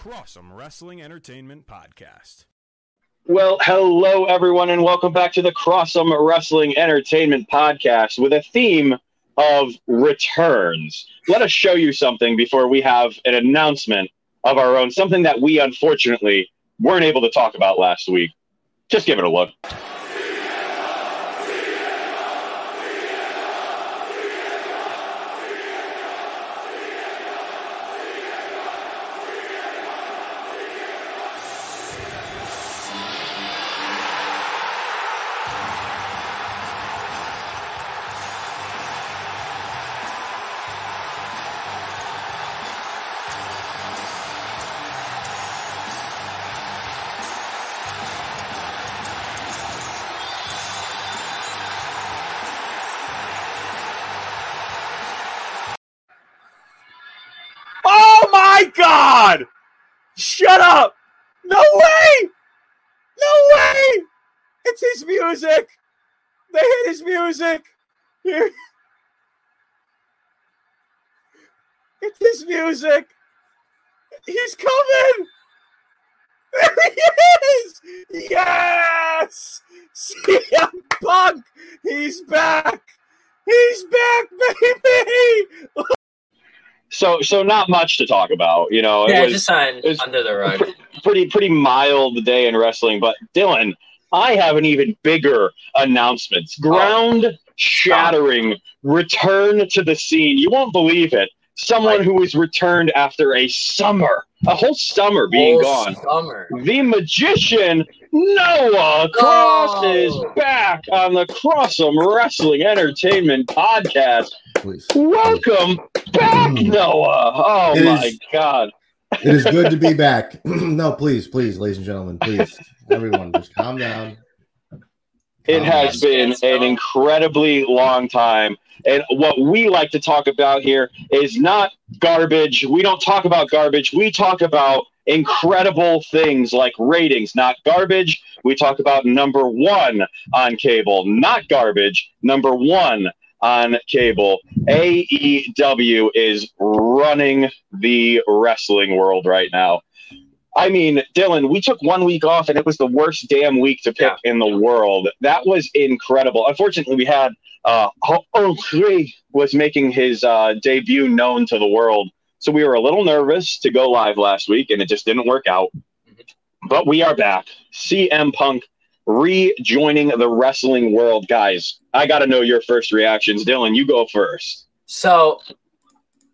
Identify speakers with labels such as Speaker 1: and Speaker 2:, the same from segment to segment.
Speaker 1: Crossum Wrestling Entertainment Podcast.
Speaker 2: Well, hello everyone, and welcome back to the Crossum Wrestling Entertainment Podcast with a theme of returns. Let us show you something before we have an announcement of our own, something that we unfortunately weren't able to talk about last week. Just give it a look.
Speaker 3: Shut up! No way! No way! It's his music! They hit his music! It's his music! He's coming! There he is! Yes! CM Punk! He's back! He's back, baby!
Speaker 2: So, so not much to talk about. You know, it
Speaker 4: Yeah,
Speaker 2: was
Speaker 4: just sign
Speaker 2: it was-
Speaker 4: under the rug.
Speaker 2: pretty, pretty mild day in wrestling. But Dylan, I have an even bigger announcement. Oh. Ground shattering return to the scene. You won't believe it. Someone who was returned after a summer, a whole summer being
Speaker 4: Whole
Speaker 2: gone.
Speaker 4: Summer.
Speaker 2: The magician Noah Cross
Speaker 4: Oh.
Speaker 2: is back on the Crossum Wrestling Entertainment Podcast.
Speaker 5: please.
Speaker 2: Welcome back, Noah. Oh
Speaker 5: It
Speaker 2: my
Speaker 5: is-
Speaker 2: God.
Speaker 5: It is good to be back. no, please, please, ladies and gentlemen, please, everyone, just calm down.
Speaker 2: It
Speaker 5: Calm
Speaker 2: has
Speaker 5: down.
Speaker 2: been an incredibly long time. And what we like to talk about here is not garbage. We don't talk about garbage. We talk about incredible things like ratings, not garbage. We talk about number one on cable, not garbage, number one on cable. AEW is running the wrestling world right now. I mean, Dylan, we took one week off and it was the worst damn week to pick in the world. That was incredible. Unfortunately, we had uh, was making his uh, debut known to the world. So we were a little nervous to go live last week and it just didn't work out. But we are back. CM Punk rejoining the wrestling world. Guys, I got to know your first reactions. Dylan, you go first.
Speaker 4: So,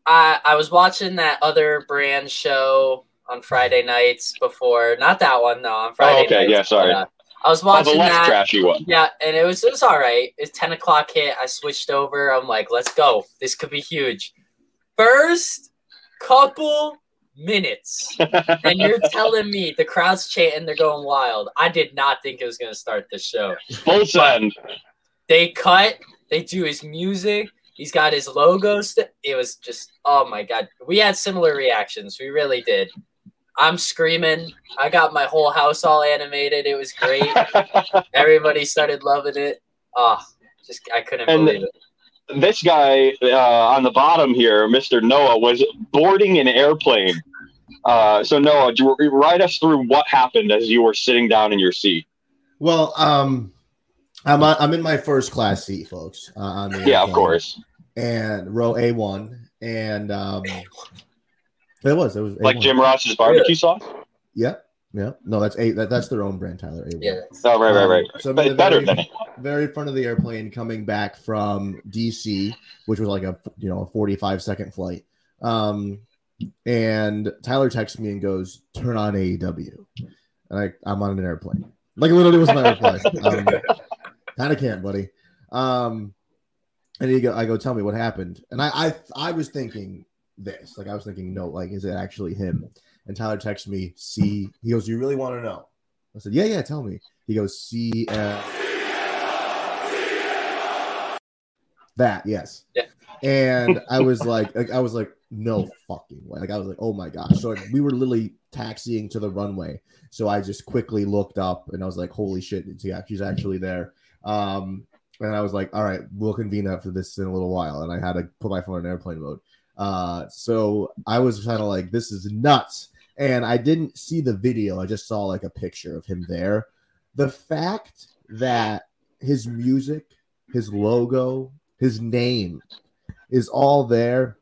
Speaker 4: I I was watching that other brand show on Friday nights before. Not that one, though. On Friday.
Speaker 2: Oh, okay,
Speaker 4: nights,
Speaker 2: yeah, sorry.
Speaker 4: but, uh, I was
Speaker 2: the
Speaker 4: watching
Speaker 2: less
Speaker 4: that.
Speaker 2: trashy one.
Speaker 4: Yeah, and it was it was all right. It's ten o'clock hit. I switched over. I'm like, let's go. This could be huge. First couple minutes, and you're telling me the crowd's chanting, they're going wild. I did not think it was gonna start the show.
Speaker 2: Full send.
Speaker 4: They cut. They do his music. He's got his logo. St- it was just oh my god. We had similar reactions. We really did. I'm screaming. I got my whole house all animated. It was great. Everybody started loving it. Oh, just I couldn't
Speaker 2: And-
Speaker 4: believe it.
Speaker 2: this guy uh, on the bottom here, Mr. Noah, was boarding an airplane. Uh, so Noah, do you ride us through what happened as you were sitting down in your seat.
Speaker 5: Well, um, I'm on, I'm in my first class seat, folks. Uh, on the
Speaker 2: Yeah, of course.
Speaker 5: And row A one, and um, it was it was
Speaker 2: Like
Speaker 5: A1.
Speaker 2: Jim Ross's barbecue sauce.
Speaker 5: Yep, yeah. No, that's a that, that's their own brand, Tyler. A1.
Speaker 4: Yeah.
Speaker 2: Oh, right, right,
Speaker 5: Um,
Speaker 2: right.
Speaker 5: so
Speaker 2: But
Speaker 5: the
Speaker 2: better
Speaker 5: very-
Speaker 2: than it.
Speaker 5: very front of the airplane coming back from DC, which was like a you know a 45 second flight. Um, and Tyler texts me and goes, "Turn on AEW," and I I'm on an airplane. Like it literally was my airplane. Um, kind of can't, buddy. Um, and he go, I go, tell me what happened. And I I I was thinking this, like I was thinking, no, like is it actually him? And Tyler texts me, see, he goes, you really want to know? I said, yeah, yeah, tell me. He goes, see, uh, that, yes.
Speaker 4: Yeah.
Speaker 5: And I was like, I was like, no fucking way. Like I was like, oh my gosh. So like, we were literally taxiing to the runway. So I just quickly looked up and I was like, holy shit, yeah, she's actually there. Um, and I was like, all right, we'll convene after this in a little while. And I had to put my phone in airplane mode. Uh, so I was kind of like, this is nuts. and I didn't see the video. I just saw like a picture of him there. The fact that his music, his logo, his name is all there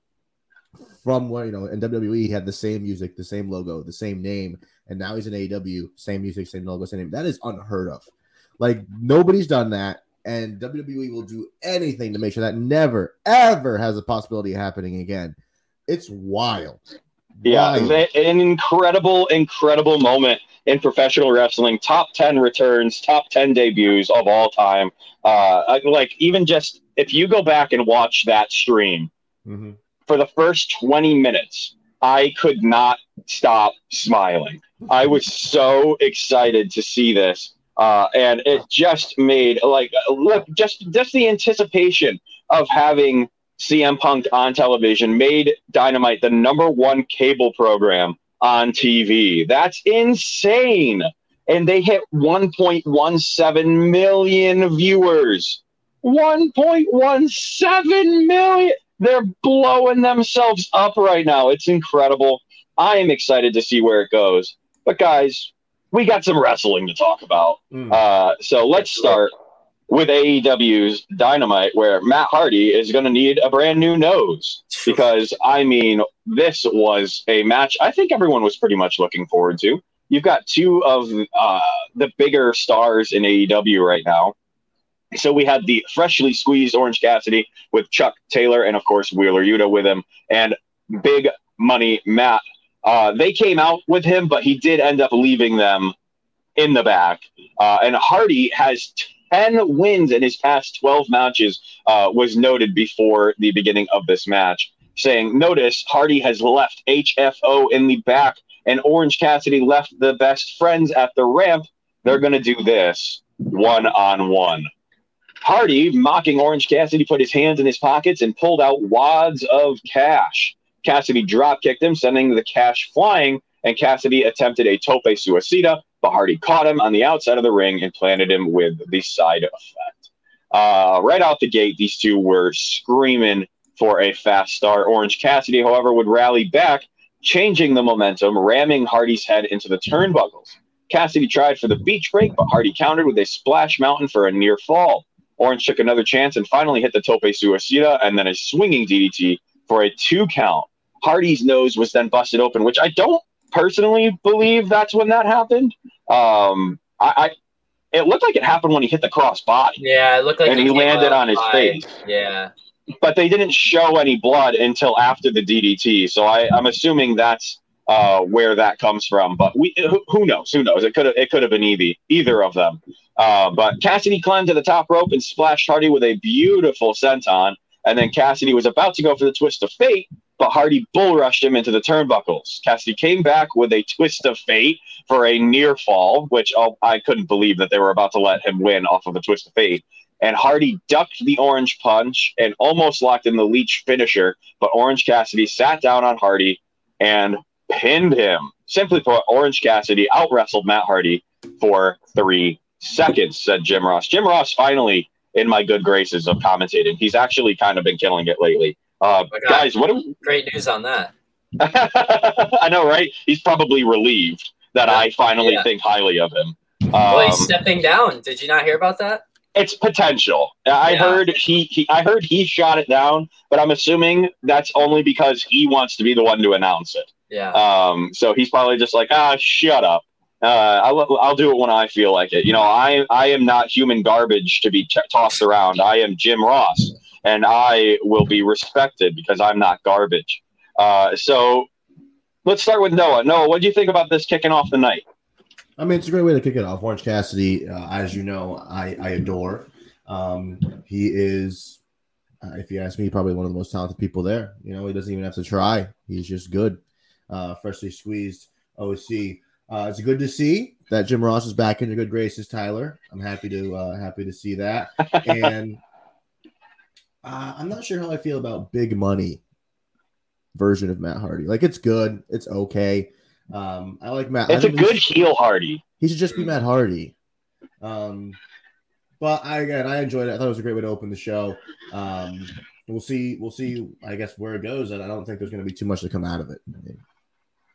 Speaker 5: from where you know in WWE he had the same music, the same logo, the same name, and now he's in AEW, same music, same logo, same name. That is unheard of. Like nobody's done that, and WWE will do anything to make sure that never, ever has a possibility of happening again. It's wild.
Speaker 2: Yeah,
Speaker 5: Wild.
Speaker 2: an incredible, incredible moment in professional wrestling. Top 10 returns, top 10 debuts of all time. Uh, like, even just if you go back and watch that stream
Speaker 5: Mhm.
Speaker 2: For the first 20 minutes, I could not stop smiling. I was so excited to see this. Uh, and it just made like look just just the anticipation of having CM Punk on television made Dynamite the number one cable program on TV. That's insane. And they hit 1.17 million viewers. 1.17 million. They're blowing themselves up right now. It's incredible. I am excited to see where it goes. But guys, we got some wrestling to talk about.
Speaker 5: Mm.
Speaker 2: Uh, so let's start with AEW's Dynamite, where Matt Hardy is going to need a brand new nose because I mean, this was a match I think everyone was pretty much looking forward to. You've got two of uh, the bigger stars in AEW right now. So we had the freshly squeezed Orange Cassidy with Chuck Taylor and of course Wheeler Yuta with him, and Big Money Matt. Uh, they came out with him, but he did end up leaving them in the back. Uh, and Hardy has 10 wins in his past 12 matches, uh, was noted before the beginning of this match, saying, Notice Hardy has left HFO in the back, and Orange Cassidy left the best friends at the ramp. They're going to do this one on one. Hardy, mocking Orange Cassidy, put his hands in his pockets and pulled out wads of cash. Cassidy drop kicked him, sending the cash flying, and Cassidy attempted a tope suicida, but Hardy caught him on the outside of the ring and planted him with the side effect. Uh, right out the gate, these two were screaming for a fast start. Orange Cassidy, however, would rally back, changing the momentum, ramming Hardy's head into the turnbuckles. Cassidy tried for the beach break, but Hardy countered with a splash mountain for a near fall. Orange took another chance and finally hit the tope suicida and then a swinging DDT for a two count. Hardy's nose was then busted open, which I don't personally believe that's when that happened. Um, I, I it looked like it happened when he hit the cross body,
Speaker 4: Yeah, it looked like it
Speaker 2: and he landed on his
Speaker 4: high.
Speaker 2: face.
Speaker 4: Yeah.
Speaker 2: But they didn't show any blood until after the DDT, so I, I'm assuming that's uh, where that comes from. But we, who, knows? Who knows? It could have it could have been either either of them. Uh, but Cassidy climbed to the top rope and splashed Hardy with a beautiful senton. And then Cassidy was about to go for the twist of fate, but Hardy bull rushed him into the turnbuckles. Cassidy came back with a twist of fate for a near fall, which oh, I couldn't believe that they were about to let him win off of a twist of fate. And Hardy ducked the orange punch and almost locked in the leech finisher, but Orange Cassidy sat down on Hardy and pinned him. Simply put, Orange Cassidy out wrestled Matt Hardy for three seconds, said Jim Ross. Jim Ross finally in my good graces of commentating. He's actually kind of been killing it lately. Uh, guys, what
Speaker 4: Great news on that.
Speaker 2: I know, right? He's probably relieved that
Speaker 4: Yeah.
Speaker 2: I finally
Speaker 4: Yeah.
Speaker 2: think highly of him.
Speaker 4: well,
Speaker 2: Um,
Speaker 4: he's stepping down. Did you not hear about that?
Speaker 2: it's potential. I
Speaker 4: Yeah.
Speaker 2: heard he, he I heard he shot it down, but I'm assuming that's only because he wants to be the one to announce it.
Speaker 4: Yeah.
Speaker 2: Um, so he's probably just like, ah, shut up. Uh, I'll, I'll do it when I feel like it. You know, I I am not human garbage to be t- tossed around. I am Jim Ross, and I will be respected because I'm not garbage. Uh, so let's start with Noah. Noah, what do you think about this kicking off the night?
Speaker 5: I mean, it's a great way to kick it off. Orange Cassidy, uh, as you know, I, I adore. Um, he is, uh, if you ask me, probably one of the most talented people there. You know, he doesn't even have to try. He's just good. Uh, freshly squeezed OC. Uh, it's good to see that Jim Ross is back in your good graces, Tyler. I'm happy to uh, happy to see that. And uh, I'm not sure how I feel about Big Money version of Matt Hardy. Like, it's good. It's okay. Um, I like Matt.
Speaker 2: It's a good
Speaker 5: should-
Speaker 2: heel Hardy.
Speaker 5: he should just be Matt Hardy. Um, but I again, I enjoyed it. I thought it was a great way to open the show. Um, we'll see. We'll see. I guess where it goes, and I don't think there's going to be too much to come out of it. I mean,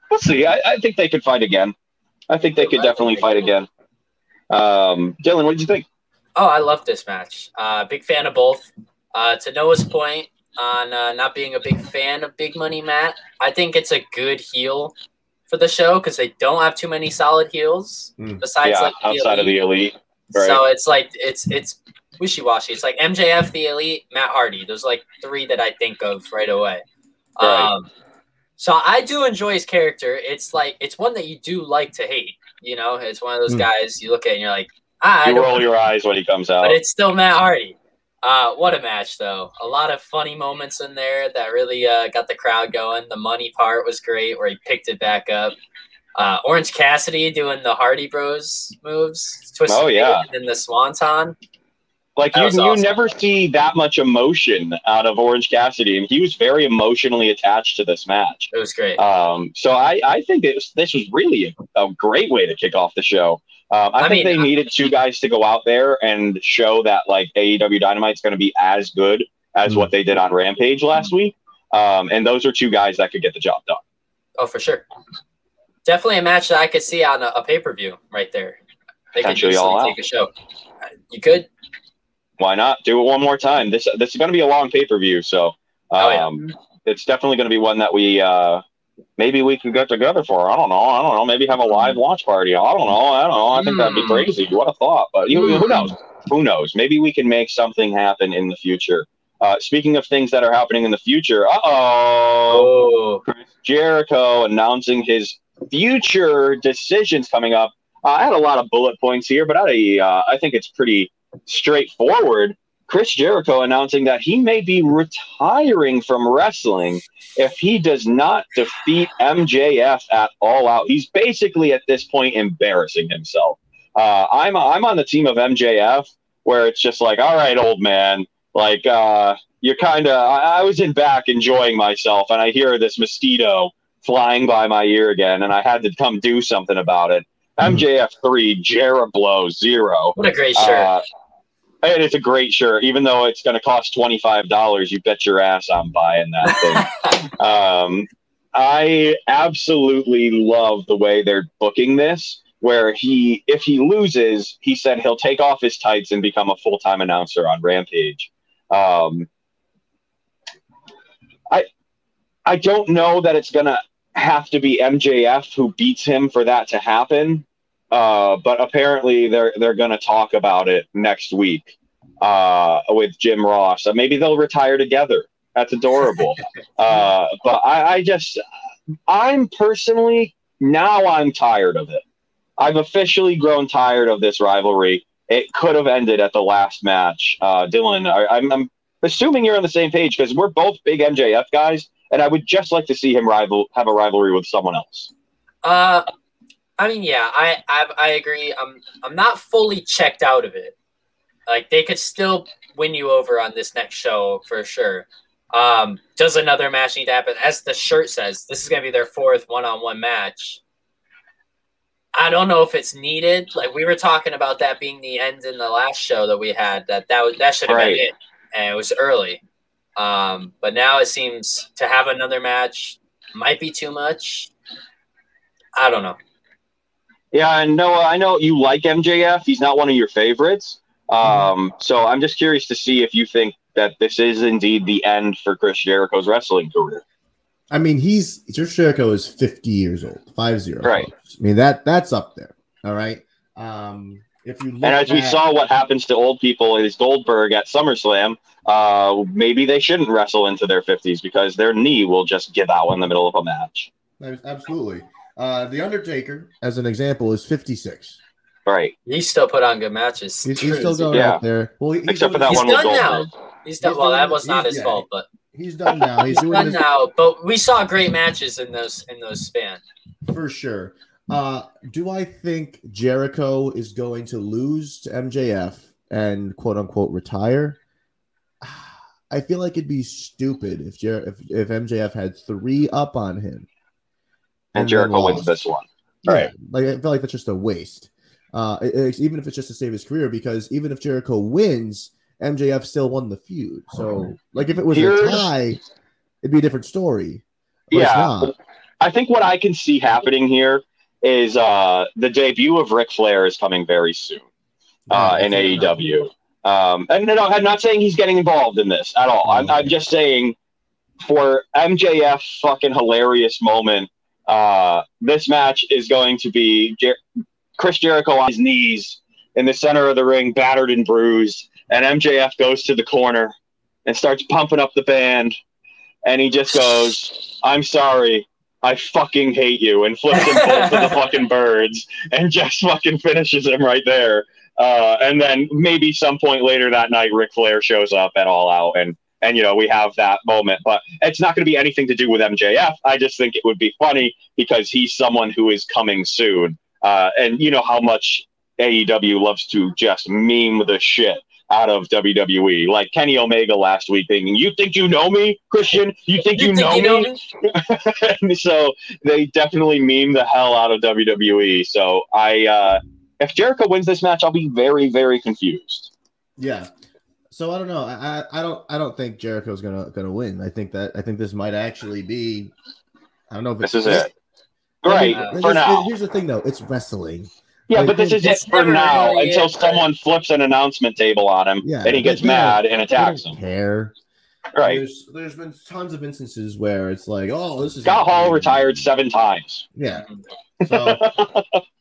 Speaker 2: we'll see. I, I think they could fight again. I think they could definitely fight again. Um, Dylan, what did you think?
Speaker 4: Oh, I love this match. Uh, big fan of both. Uh, to Noah's point on uh, not being a big fan of Big Money Matt, I think it's a good heel for the show because they don't have too many solid heels
Speaker 5: Mm.
Speaker 4: besides
Speaker 2: yeah,
Speaker 4: like the
Speaker 2: outside of
Speaker 4: elite.
Speaker 2: the elite. Right.
Speaker 4: So it's like it's it's wishy washy. It's like MJF, the elite, Matt Hardy. There's like three that I think of right away.
Speaker 2: Right.
Speaker 4: Um, so I do enjoy his character. It's like it's one that you do like to hate. You know, it's one of those
Speaker 5: Hmm.
Speaker 4: guys you look at and you're like, ah, I
Speaker 2: you
Speaker 4: don't
Speaker 2: roll your eyes when he comes out.
Speaker 4: but it's still Matt Hardy. Uh, what a match, though. A lot of funny moments in there that really uh, got the crowd going. The money part was great, where he picked it back up. Uh, Orange Cassidy doing the Hardy Bros moves, twisted
Speaker 2: Oh, yeah.
Speaker 4: and then the Swanton.
Speaker 2: Like
Speaker 4: That
Speaker 2: you,
Speaker 4: was
Speaker 2: you
Speaker 4: awesome.
Speaker 2: never see that much emotion out of Orange Cassidy, and he was very emotionally attached to this match.
Speaker 4: It was great.
Speaker 2: Um, so I, I think this this was really a, a great way to kick off the show. Um, I,
Speaker 4: I
Speaker 2: think
Speaker 4: mean,
Speaker 2: they
Speaker 4: I-
Speaker 2: needed two guys to go out there and show that like AEW Dynamite's going to be as good as
Speaker 5: Mhm.
Speaker 2: what they did on Rampage last week. Um, and those are two guys that could get the job done.
Speaker 4: oh, for sure. Definitely a match that I could see on a, a pay per view right there. They could
Speaker 2: Potentially
Speaker 4: easily
Speaker 2: all out.
Speaker 4: take a show. You could?
Speaker 2: Why not do it one more time? This this is going to be a long pay per view, so
Speaker 4: Oh, yeah.
Speaker 2: um, it's definitely going to be one that we uh, maybe we can get together for. I don't know. I don't know. Maybe have a live launch party. I don't know. I don't know. I think that'd be
Speaker 4: Hmm.
Speaker 2: crazy. What a thought! But you, who knows? Who knows? Maybe we can make something happen in the future. Uh, speaking of things that are happening in the future, uh oh, Chris Jericho announcing his future decisions coming up. Uh, I had a lot of bullet points here, but I, uh, I think it's pretty straightforward. Chris Jericho announcing that he may be retiring from wrestling if he does not defeat MJF at All Out. He's basically at this point embarrassing himself. Uh, I'm I'm on the team of MJF where it's just like, all right, old man, like uh, you're kind of. I, I was in back enjoying myself, and I hear this mosquito flying by my ear again, and I had to come do something about it. MJF three, Jarrah Blow zero.
Speaker 4: what a great shirt.
Speaker 2: Uh, and it's a great shirt, even though it's going to cost twenty five dollars. You bet your ass I'm buying that thing. um, I absolutely love the way they're booking this. Where he, if he loses, he said he'll take off his tights and become a full time announcer on Rampage. Um, I, I don't know that it's gonna have to be MJF who beats him for that to happen. Uh, but apparently they're they're going to talk about it next week uh, with Jim Ross. Uh, maybe they'll retire together. That's adorable. uh, but I, I just, I'm personally now I'm tired of it. I've officially grown tired of this rivalry. It could have ended at the last match. Uh, Dylan, I, I'm, I'm assuming you're on the same page because we're both big MJF guys, and I would just like to see him rival have a rivalry with someone else.
Speaker 4: Uh, I mean, yeah, I, I I agree. I'm I'm not fully checked out of it. Like they could still win you over on this next show for sure. Um, does another match need to happen? As the shirt says, this is gonna be their fourth one-on-one match. I don't know if it's needed. Like we were talking about that being the end in the last show that we had. That that was that should have
Speaker 2: Right.
Speaker 4: been it, and it was early. Um, but now it seems to have another match might be too much. I don't know.
Speaker 2: Yeah, and Noah, I know you like MJF. He's not one of your favorites. Um, so I'm just curious to see if you think that this is indeed the end for Chris Jericho's wrestling career.
Speaker 5: I mean, he's Chris Jericho is 50 years old, five zero.
Speaker 2: Right.
Speaker 5: I mean that that's up there. All right. Um, if you look
Speaker 2: And as we saw what happens to old people is Goldberg at SummerSlam, uh, maybe they shouldn't wrestle into their 50s because their knee will just give out in the middle of a match.
Speaker 5: absolutely. Uh, the Undertaker, as an example, is 56.
Speaker 2: Right.
Speaker 4: He still put on good matches.
Speaker 5: He's, he's still going
Speaker 2: Yeah.
Speaker 5: out there. Well, he- he's
Speaker 2: Except for that
Speaker 4: He's
Speaker 2: one with
Speaker 4: done now. He's done.
Speaker 5: He's
Speaker 4: Well,
Speaker 5: done-
Speaker 4: that was not his
Speaker 5: yeah.
Speaker 4: fault, but
Speaker 5: He's done now. He's
Speaker 4: he's
Speaker 5: doing
Speaker 4: done
Speaker 5: this
Speaker 4: now. But we saw great matches in those in those span.
Speaker 5: for sure. Uh, do I think Jericho is going to lose to MJF and quote unquote retire? I feel like it'd be stupid if Jer- if, if MJF had three up on him
Speaker 2: And
Speaker 5: then
Speaker 2: Jericho wins this one.
Speaker 5: Yeah,
Speaker 2: Right.
Speaker 5: like I feel like that's just a waste. Uh, it- it's- even if it's just to save his career, because even if Jericho wins, MJF still won the feud. So, like, if it was
Speaker 2: Here's-
Speaker 5: a tie, it'd be a different story. But it's
Speaker 2: Yeah.
Speaker 5: not.
Speaker 2: I think what I can see happening here is uh, the debut of Ric Flair is coming very soon uh, in AEW. Um, and no, I'm not saying he's getting involved in this at all. I'm, I'm just saying for MJF fucking hilarious moment, uh, this match is going to be Jer- Chris Jericho on his knees in the center of the ring, battered and bruised, and MJF goes to the corner and starts pumping up the band, and he just goes, "I'm sorry." I fucking hate you, and flips him both to the fucking birds, and just fucking finishes him right there. Uh, and then maybe some point later that night, Ric Flair shows up at All Out, and and you know we have that moment. But it's not going to be anything to do with MJF. I just think it would be funny because he's someone who is coming soon, uh, and you know how much AEW loves to just meme the shit out of WWE. Like Kenny Omega last week thinking, You think you know me, Christian? You think you,
Speaker 4: You think
Speaker 2: know,
Speaker 4: you know
Speaker 2: me?
Speaker 4: me?
Speaker 2: And so they definitely meme the hell out of WWE. So I uh if Jericho wins this match, I'll be very, very confused.
Speaker 5: Yeah. So I don't know. I, I don't I don't think Jericho's gonna gonna win. I think that I think this might actually be. I don't know if it's
Speaker 2: This is it.
Speaker 5: I mean,
Speaker 2: Right, for now.
Speaker 5: Here's the thing, though. It's wrestling.
Speaker 2: Yeah,
Speaker 5: I
Speaker 2: but this is it for now
Speaker 4: really
Speaker 2: until
Speaker 4: it,
Speaker 2: someone flips an announcement table on him
Speaker 5: Yeah,
Speaker 2: and he gets
Speaker 5: but we don't-
Speaker 2: mad and attacks him.
Speaker 5: care.
Speaker 2: Right.
Speaker 5: There's there's been tons of instances where it's like, oh, this is
Speaker 2: Scott Hall retired seven times.
Speaker 5: Yeah. So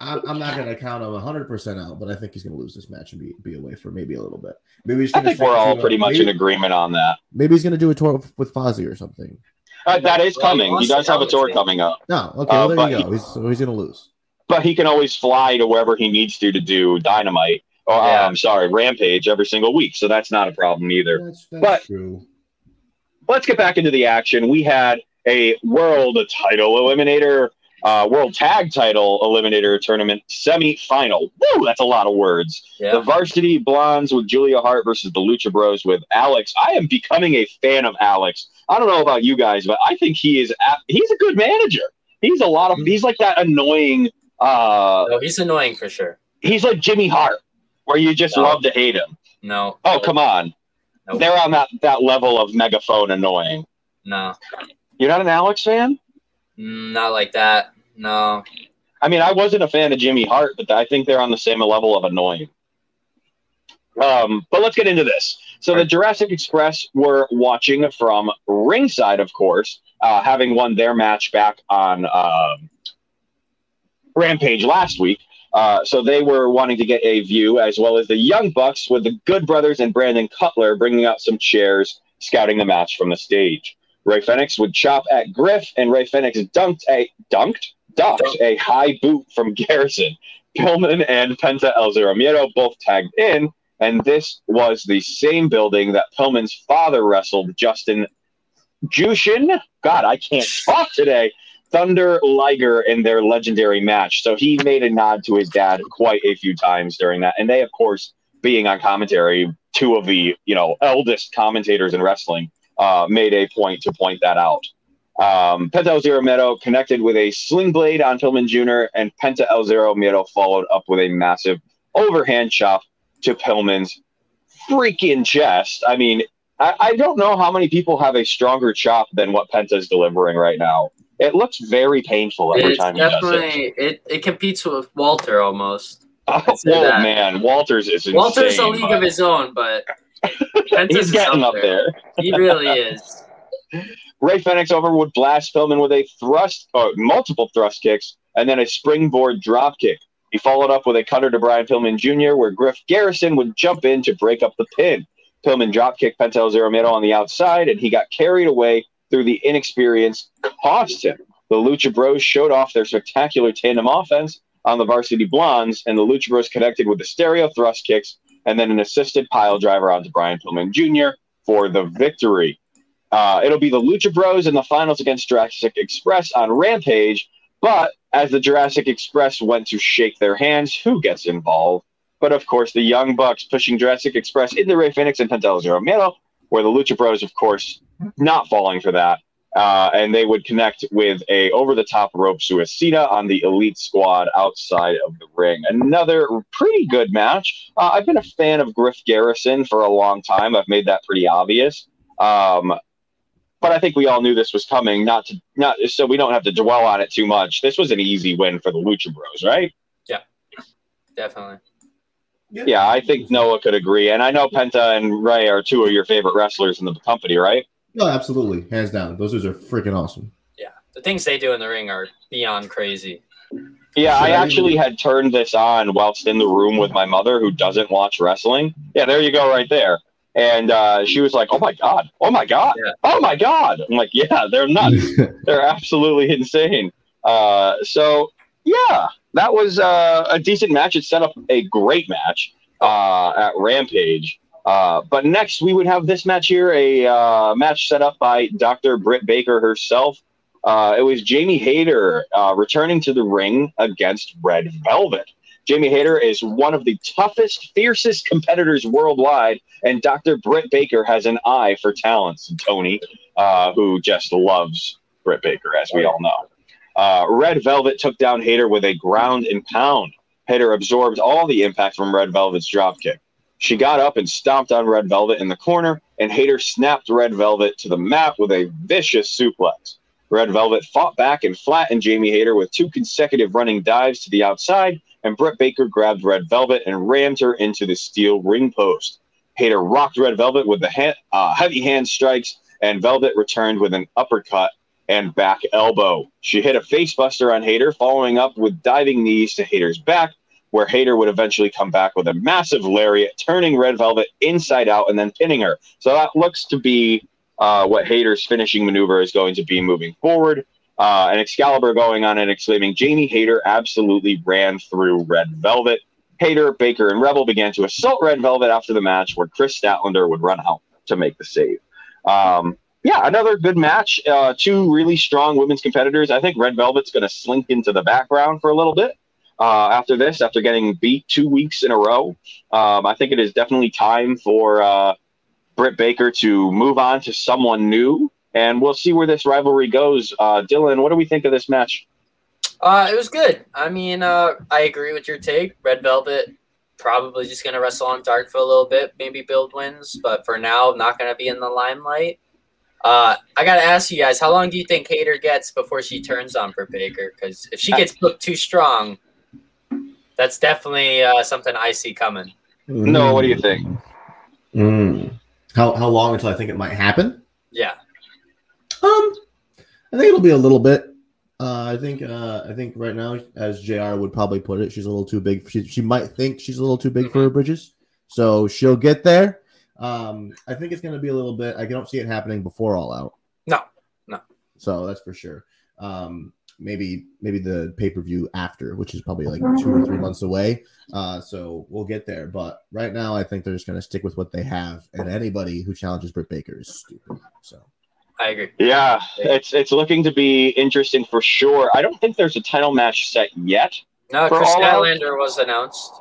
Speaker 5: I, I'm not going to count him 100 percent out, but I think he's going to lose this match and be, be away for maybe a little bit. Maybe he's
Speaker 2: I
Speaker 5: gonna
Speaker 2: think we're all
Speaker 5: uh,
Speaker 2: pretty much
Speaker 5: maybe,
Speaker 2: in agreement on that.
Speaker 5: Maybe he's going to do a tour with Fozzy or something.
Speaker 2: Uh, that is coming. He does have a tour coming up,
Speaker 5: No, okay,
Speaker 2: Uh,
Speaker 5: well,
Speaker 2: but
Speaker 5: there you
Speaker 2: he-
Speaker 5: go. He's, so he's going to lose.
Speaker 2: but he can always fly to wherever he needs to to do Dynamite. Or uh,
Speaker 4: Yeah.
Speaker 2: I'm sorry, Rampage every single week, so that's not a problem either.
Speaker 5: That's, that's
Speaker 2: But-
Speaker 5: true.
Speaker 2: let's get back into the action. We had a world title eliminator, uh, world tag title eliminator tournament semi-final. Woo, that's a lot of words. The varsity blondes with Julia Hart versus the Lucha Bros with Alex. I am becoming a fan of Alex. I don't know about you guys, but I think he is he's a good manager. He's a lot of. He's like that annoying. Uh,
Speaker 4: No, he's annoying for sure.
Speaker 2: he's like Jimmy Hart, where you just
Speaker 4: No.
Speaker 2: love to hate him.
Speaker 4: No.
Speaker 2: Oh come on,
Speaker 4: Nope.
Speaker 2: they're on that that level of megaphone annoying.
Speaker 4: No.
Speaker 2: You're not an Alex fan?
Speaker 4: Mm, Not like that. No.
Speaker 2: I mean, I wasn't a fan of Jimmy Hart, but I think they're on the same level of annoying. Um, but let's get into this. So the Jurassic Express were watching from ringside, of course, uh, having won their match back on um, Rampage last week. Uh, so they were wanting to get a view, as well as the Young Bucks with the Good Brothers and Brandon Cutler bringing out some chairs, scouting the match from the stage. Ray Fenix would chop at Griff, and Ray Fenix dunked a dunked ducked a high boot from Garrison. Pillman and Penta El Zero Miedo both tagged in, and this was the same building that Pillman's father wrestled Justin Jushin. God, I can't talk today. Thunder Liger in their legendary match. So he made a nod to his dad quite a few times during that. And they, of course, being on commentary, two of the you know eldest commentators in wrestling uh, made a point to point that out. Um, Penta El Zero Miedo connected with a sling blade on Pillman Jr., and Penta El Zero Miedo followed up with a massive overhand chop to Pillman's freaking chest. I mean, I, I don't know how many people have a stronger chop than what Penta's delivering right now. It looks very painful every
Speaker 4: It's
Speaker 2: time he does it.
Speaker 4: definitely it, it competes with Walter almost.
Speaker 2: Oh,
Speaker 4: I'd say
Speaker 2: whoa,
Speaker 4: that.
Speaker 2: man, Walters is insane.
Speaker 4: Walter's a league
Speaker 2: but
Speaker 4: of his own, but Penta's
Speaker 2: He's getting up there.
Speaker 4: He really is.
Speaker 2: Ray Fenix over would blast Pillman with a thrust, or multiple thrust kicks, and then a springboard drop kick. He followed up with a cutter to Brian Pillman Jr., where Griff Garrison would jump in to break up the pin. Pillman drop kicked Penta El Zero Miedo on the outside, and he got carried away through the inexperience, cost him. The Lucha Bros showed off their spectacular tandem offense on the Varsity Blondes, and the Lucha Bros connected with the stereo thrust kicks and then an assisted pile driver onto Brian Pillman Jr. for the victory. Uh, it'll be the Lucha Bros in the finals against Jurassic Express on Rampage. But as the Jurassic Express went to shake their hands, who gets involved? But of course, the Young Bucks pushing Jurassic Express into Ray Fenix and Penta El Zero Miedo, where the Lucha Bros, of course, not falling for that. Uh, and they would connect with a over-the-top rope suicida on the Elite Squad outside of the ring. Another pretty good match. Uh, I've been a fan of Griff Garrison for a long time. I've made that pretty obvious. Um, but I think we all knew this was coming. Not to not so we don't have to dwell on it too much. This was an easy win for the Lucha Bros, right?
Speaker 4: Yeah, definitely.
Speaker 2: Yeah, I think Noah could agree, and I know Penta and Ray are two of your favorite wrestlers in the company, right?
Speaker 5: No, absolutely, hands down. Those dudes are freaking awesome.
Speaker 4: Yeah. The things they do in the ring are beyond crazy.
Speaker 2: Yeah, I
Speaker 5: I
Speaker 2: actually had turned this on whilst in the room with my mother, who doesn't watch wrestling. Yeah, there you go, right there. And uh, she was like, "Oh my god! Oh my god!
Speaker 4: Yeah.
Speaker 2: Oh my god!" I'm like, "Yeah, they're nuts. they're absolutely insane." Uh, so yeah, that was uh, a decent match. It set up a great match uh, at Rampage. Uh, but next, we would have this match here, a uh, match set up by Dr. Britt Baker herself. Uh, it was Jamie Hayter uh, returning to the ring against Red Velvet. Jamie Hayter is one of the toughest, fiercest competitors worldwide, and Dr. Britt Baker has an eye for talents. Tony, uh, who just loves Britt Baker, as we all know. Uh, Red Velvet took down Hayter with a ground and pound. Hayter absorbed all the impact from Red Velvet's dropkick. She got up and stomped on Red Velvet in the corner, and Hayter snapped Red Velvet to the mat with a vicious suplex. Red Velvet fought back and flattened Jamie Hayter with two consecutive running dives to the outside, and Britt Baker grabbed Red Velvet and rammed her into the steel ring post. Hayter rocked Red Velvet with the uh, heavy hand strikes, and Velvet returned with an uppercut and back elbow. She hit a facebuster on Hayter, following up with diving knees to Hayter's back, where Hayter would eventually come back with a massive lariat, turning Red Velvet inside out and then pinning her. So that looks to be uh, what Hayter's finishing maneuver is going to be moving forward. Uh, and Excalibur going on and exclaiming, Jamie Hayter absolutely ran through Red Velvet. Hayter, Baker, and Rebel began to assault Red Velvet after the match, where Kris Statlander would run out to make the save. Um, yeah, another good match. Uh, two really strong women's competitors. I think Red Velvet's going to slink into the background for a little bit uh, after this, after getting beat two weeks in a row. Um, I think it is definitely time for uh, Britt Baker to move on to someone new, and we'll see where this rivalry goes. Uh, Dylan, what do we think of this match?
Speaker 4: Uh, it was good. I mean, uh, I agree with your take. Red Velvet probably just going to wrestle on dark for a little bit, maybe build wins, but for now, not going to be in the limelight. Uh, I got to ask you guys, how long do you think Hayter gets before she turns on for Baker? Because if she gets booked too strong, that's definitely uh, something I see coming.
Speaker 2: No, what do you think?
Speaker 5: Mm. How how long until I think it might happen?
Speaker 4: Yeah.
Speaker 5: Um, I think it'll be a little bit. Uh, I think uh, I think right now, as Jr. would probably put it, she's a little too big. She she might think she's a little too big for her britches, so she'll get there. Um, I think it's going to be a little bit. I don't see it happening before All Out.
Speaker 4: No, no.
Speaker 5: So that's for sure. Um, maybe maybe the pay per view after, which is probably like two or three months away. Uh, so we'll get there. But right now, I think they're just going to stick with what they have, and anybody who challenges Britt Baker is stupid. So
Speaker 4: I agree.
Speaker 2: Yeah, it's it's looking to be interesting for sure. I don't think there's a title match set yet.
Speaker 4: No,
Speaker 2: Kris
Speaker 4: Statlander was announced.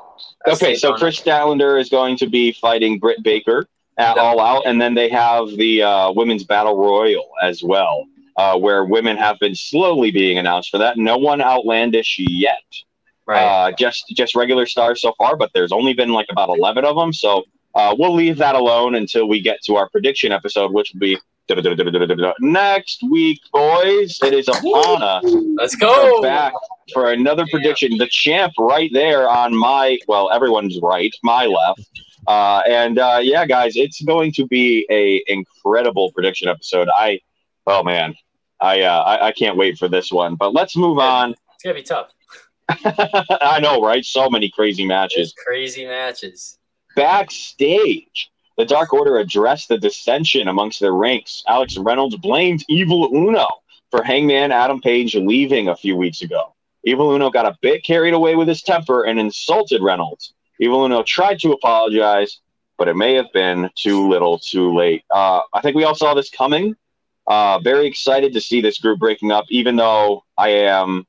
Speaker 2: Okay, so. Kris Statlander is going to be fighting Britt Baker at. All Out, and then they have the uh, Women's Battle Royal as well, uh, where women have been slowly being announced for that. No one outlandish yet.
Speaker 4: right.
Speaker 2: Uh, just just regular stars so far, but there's only been like about eleven of them. So uh, we'll leave that alone until we get to our prediction episode, which will be next week, boys. It is upon us.
Speaker 4: Let's
Speaker 2: We're
Speaker 4: go.
Speaker 2: back for another prediction. The champ right there on my well, everyone's right, my left. Uh, and uh, yeah, guys, it's going to be a incredible prediction episode. I, oh man, I, uh, I I can't wait for this one. But let's move on.
Speaker 4: It's gonna be tough.
Speaker 2: I know, right? So many crazy matches.
Speaker 4: crazy matches.
Speaker 2: Backstage, the Dark Order addressed the dissension amongst their ranks. Alex Reynolds blamed Evil Uno for Hangman Adam Page leaving a few weeks ago. Evil Uno got a bit carried away with his temper and insulted Reynolds. Evil Uno tried to apologize, but it may have been too little too late. Uh, I think we all saw this coming. Uh, very excited to see this group breaking up, even though I am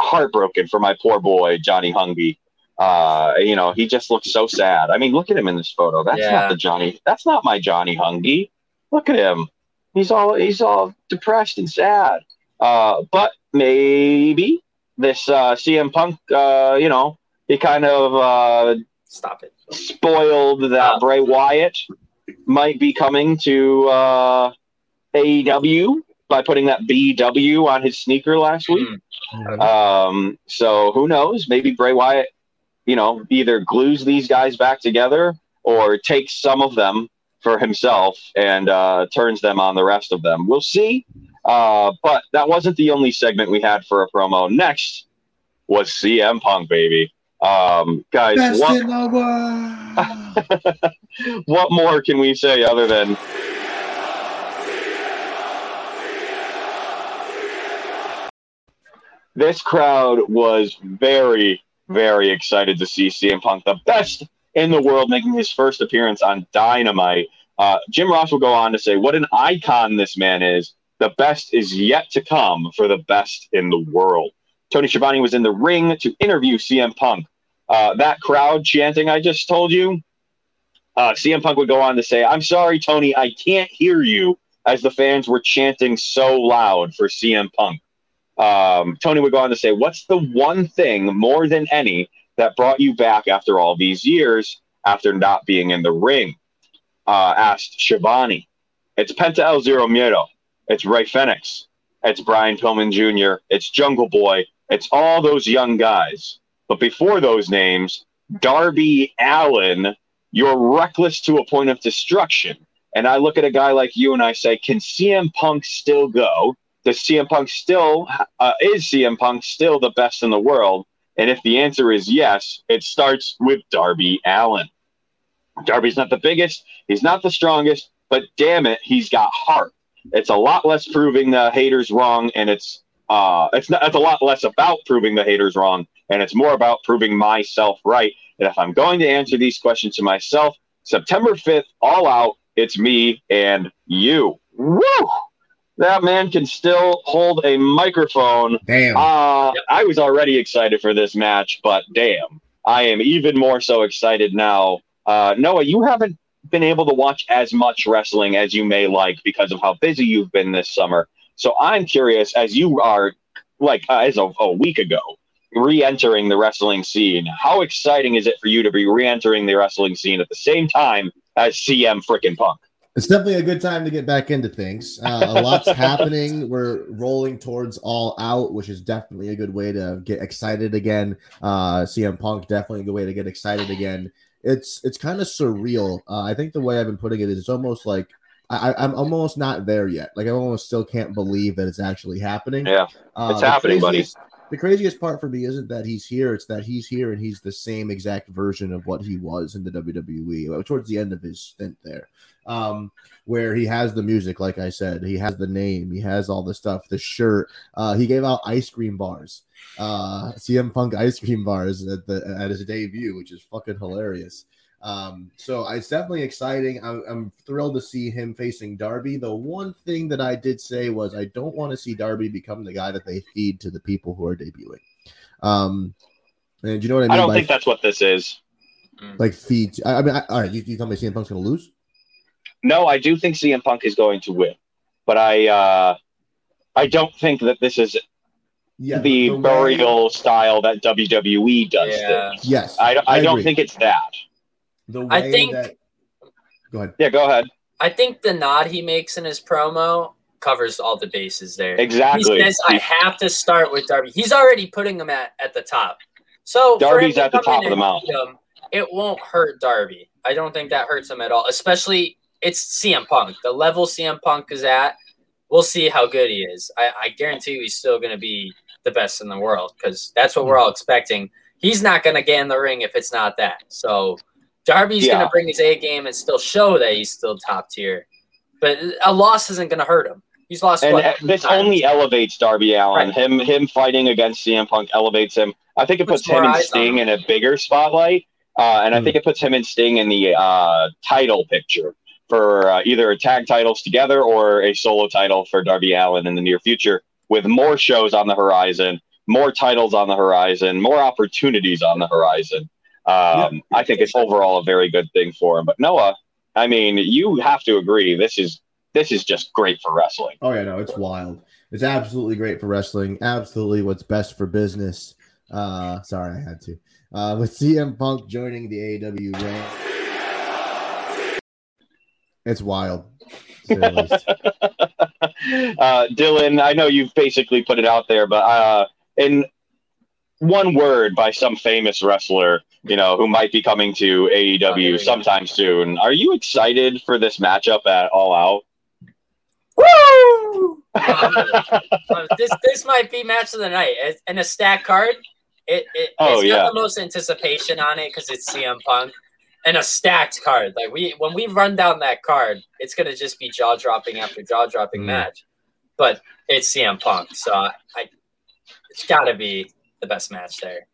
Speaker 2: heartbroken for my poor boy, Johnny Hungee. Uh, you know, he just looks so sad. I mean, look at him in this photo. That's
Speaker 4: Yeah.
Speaker 2: not the Johnny. That's not my Johnny Hungee. Look at him. He's all he's all depressed and sad. Uh, but maybe this uh, CM Punk, uh, you know, he kind of uh,
Speaker 4: Stop it.
Speaker 2: spoiled that
Speaker 4: Uh.
Speaker 2: Bray Wyatt might be coming to uh, AEW by putting that BW on his sneaker last week.
Speaker 4: Mm.
Speaker 2: Um, so who knows? Maybe Bray Wyatt, you know, either glues these guys back together or takes some of them for himself and uh, turns them on the rest of them. We'll see. Uh, but that wasn't the only segment we had for a promo. Next was CM Punk, baby. Um, guys,
Speaker 5: Best
Speaker 2: what,
Speaker 5: in the world.
Speaker 2: what more can we say other than this crowd was very, very excited to see CM Punk, the best in the world, making his first appearance on Dynamite. Uh, Jim Ross will go on to say, What an icon this man is. The best is yet to come for the best in the world. Tony Schiavone was in the ring to interview CM Punk. Uh, that crowd chanting I just told you, uh, CM Punk would go on to say, I'm sorry, Tony, I can't hear you, as the fans were chanting so loud for CM Punk. Um, Tony would go on to say, What's the one thing more than any that brought you back after all these years after not being in the ring? Uh, asked Schiavone. It's Penta El Zero Miedo. It's Ray Fenix. It's Brian Pillman Jr. It's Jungle Boy. It's all those young guys. But before those names, Darby Allin, you're reckless to a point of destruction. And I look at a guy like you and I say, can CM Punk still go? Does CM Punk still, uh, is CM Punk still the best in the world? And if the answer is yes, it starts with Darby Allin. Darby's not the biggest, he's not the strongest, but damn it, he's got heart. It's a lot less proving the haters wrong, and it's uh, it's not. It's a lot less about proving the haters wrong, and it's more about proving myself right. And if I'm going to answer these questions to myself, September 5th, all out, it's me and you. Woo! That man can still hold a microphone.
Speaker 5: Damn.
Speaker 2: Uh, I was already excited for this match, but damn, I am even more so excited now. Uh, Noah, you haven't been able to watch as much wrestling as you may like because of how busy you've been this summer. So I'm curious, as you are like uh, as of a week ago, re-entering the wrestling scene. How exciting is it for you to be re-entering the wrestling scene at the same time as CM frickin' Punk?
Speaker 5: It's definitely a good time to get back into things. Uh, a lot's happening. We're rolling towards all out, which is definitely a good way to get excited again. Uh, CM Punk definitely a good way to get excited again. It's it's kind of surreal. Uh, I think the way I've been putting it is it's almost like I, I'm almost not there yet. Like I almost still can't believe that it's actually happening.
Speaker 2: Yeah,
Speaker 5: Uh,
Speaker 2: it's
Speaker 5: the
Speaker 2: happening, buddy.
Speaker 5: The craziest part for me isn't that he's here; it's that he's here and he's the same exact version of what he was in the WWE uh, towards the end of his stint there, um, where he has the music, like I said, he has the name, he has all the stuff, the shirt. Uh, he gave out ice cream bars, uh, CM Punk ice cream bars at the at his debut, which is fucking hilarious. Um, so it's definitely exciting. I'm, I'm thrilled to see him facing Darby. The one thing that I did say was I don't want to see Darby become the guy that they feed to the people who are debuting. Um, and you know what I mean?
Speaker 2: I don't
Speaker 5: by
Speaker 2: think that's what this is.
Speaker 5: like feed. I, I mean, I, all right. You, you tell me CM Punk's going to lose?
Speaker 2: No, I do think CM Punk is going to win, but I uh, I don't think that this is
Speaker 5: Yeah.
Speaker 2: the
Speaker 5: way-
Speaker 2: burial style that WWE does
Speaker 4: Yeah.
Speaker 2: things.
Speaker 5: Yes.
Speaker 2: I, I, don't
Speaker 5: agree.
Speaker 2: think it's that.
Speaker 5: The way
Speaker 4: I think-
Speaker 5: that. Go ahead.
Speaker 2: Yeah, go ahead.
Speaker 4: I think the nod he makes in his promo covers all the bases there.
Speaker 2: Exactly.
Speaker 4: He says, I have to start with Darby. He's already putting him at, at the top. So
Speaker 2: Darby's
Speaker 4: to
Speaker 2: at the top of the
Speaker 4: and
Speaker 2: mountain.
Speaker 4: him, it won't hurt Darby. I don't think that hurts him at all. Especially, it's CM Punk. The level CM Punk is at, we'll see how good he is. I, I guarantee you he's still going to be the best in the world because that's what we're hmm. all expecting. He's not going to get in the ring if it's not that. So Darby's going to bring his A game and still show that he's still top tier. But a loss isn't going to hurt him. He's lost
Speaker 2: And
Speaker 4: what,
Speaker 2: this
Speaker 4: times?
Speaker 2: only elevates Darby Allin.
Speaker 4: Right.
Speaker 2: Him him fighting against CM Punk elevates him. I think it
Speaker 4: Puts
Speaker 2: puts him
Speaker 4: more
Speaker 2: and Sting
Speaker 4: him.
Speaker 2: in a bigger spotlight. Uh, and I
Speaker 5: Hmm.
Speaker 2: think it puts him and Sting in the uh, title picture for uh, either tag titles together or a solo title for Darby Allin in the near future, with more shows on the horizon, more titles on the horizon, more opportunities on the horizon. Um, I think it's overall a very good thing for him. But Noah, I mean, you have to agree this is this is just great for wrestling.
Speaker 5: Oh yeah, no, it's wild. It's absolutely great for wrestling. Absolutely, what's best for business. Uh, sorry, I had to. Uh, with CM Punk joining the AEW ring, it's wild. to say the least.
Speaker 2: uh, Dylan, I know you've basically put it out there, but uh, in one word by some famous wrestler, you know, who might be coming to
Speaker 4: Oh,
Speaker 2: AEW
Speaker 4: we
Speaker 2: sometime soon, are you excited for this matchup at All Out?
Speaker 4: Woo! Um, this this might be match of the night. And a stack card. It, it
Speaker 2: Oh,
Speaker 4: it's
Speaker 2: yeah.
Speaker 4: got the most anticipation on it because it's CM Punk and a stacked card. Like we when we run down that card, it's gonna just be jaw dropping after jaw dropping
Speaker 5: Mhm.
Speaker 4: match. But it's CM Punk, so I, I it's got to be the best match there.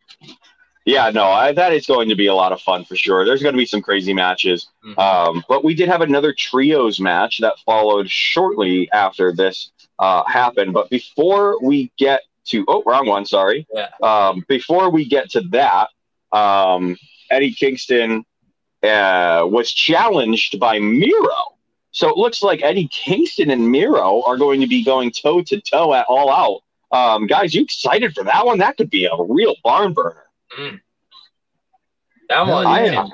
Speaker 2: Yeah, no, I, that is going to be a lot of fun for sure. There's going to be some crazy matches.
Speaker 4: Mhm.
Speaker 2: Um, but we did have another trios match that followed shortly after this uh, happened. But before we get to, oh, wrong one, sorry.
Speaker 4: Yeah.
Speaker 2: Um, before we get to that, um, Eddie Kingston uh, was challenged by Miro. So it looks like Eddie Kingston and Miro are going to be going toe to toe at All Out. Um, guys, you excited for that one? That could be a real barn burner.
Speaker 4: That one
Speaker 2: I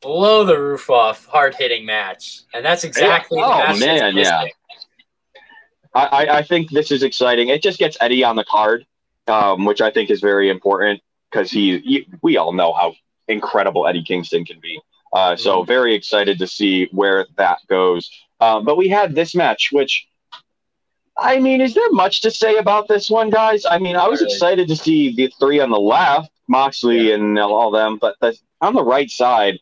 Speaker 4: blow the roof off, hard hitting match, and that's exactly
Speaker 2: Yeah.
Speaker 4: the
Speaker 2: Oh,
Speaker 4: match. that's
Speaker 2: man, yeah. I, I, I think this is exciting. It just gets Eddie on the card, um, which I think is very important because he, he, we all know how incredible Eddie Kingston can be. Uh, so very excited to see where that goes. Um, but we had this match, which I mean, is there much to say about this one, guys? I mean, I was excited to see the three on the left, Moxley and all them, but the, on the right side,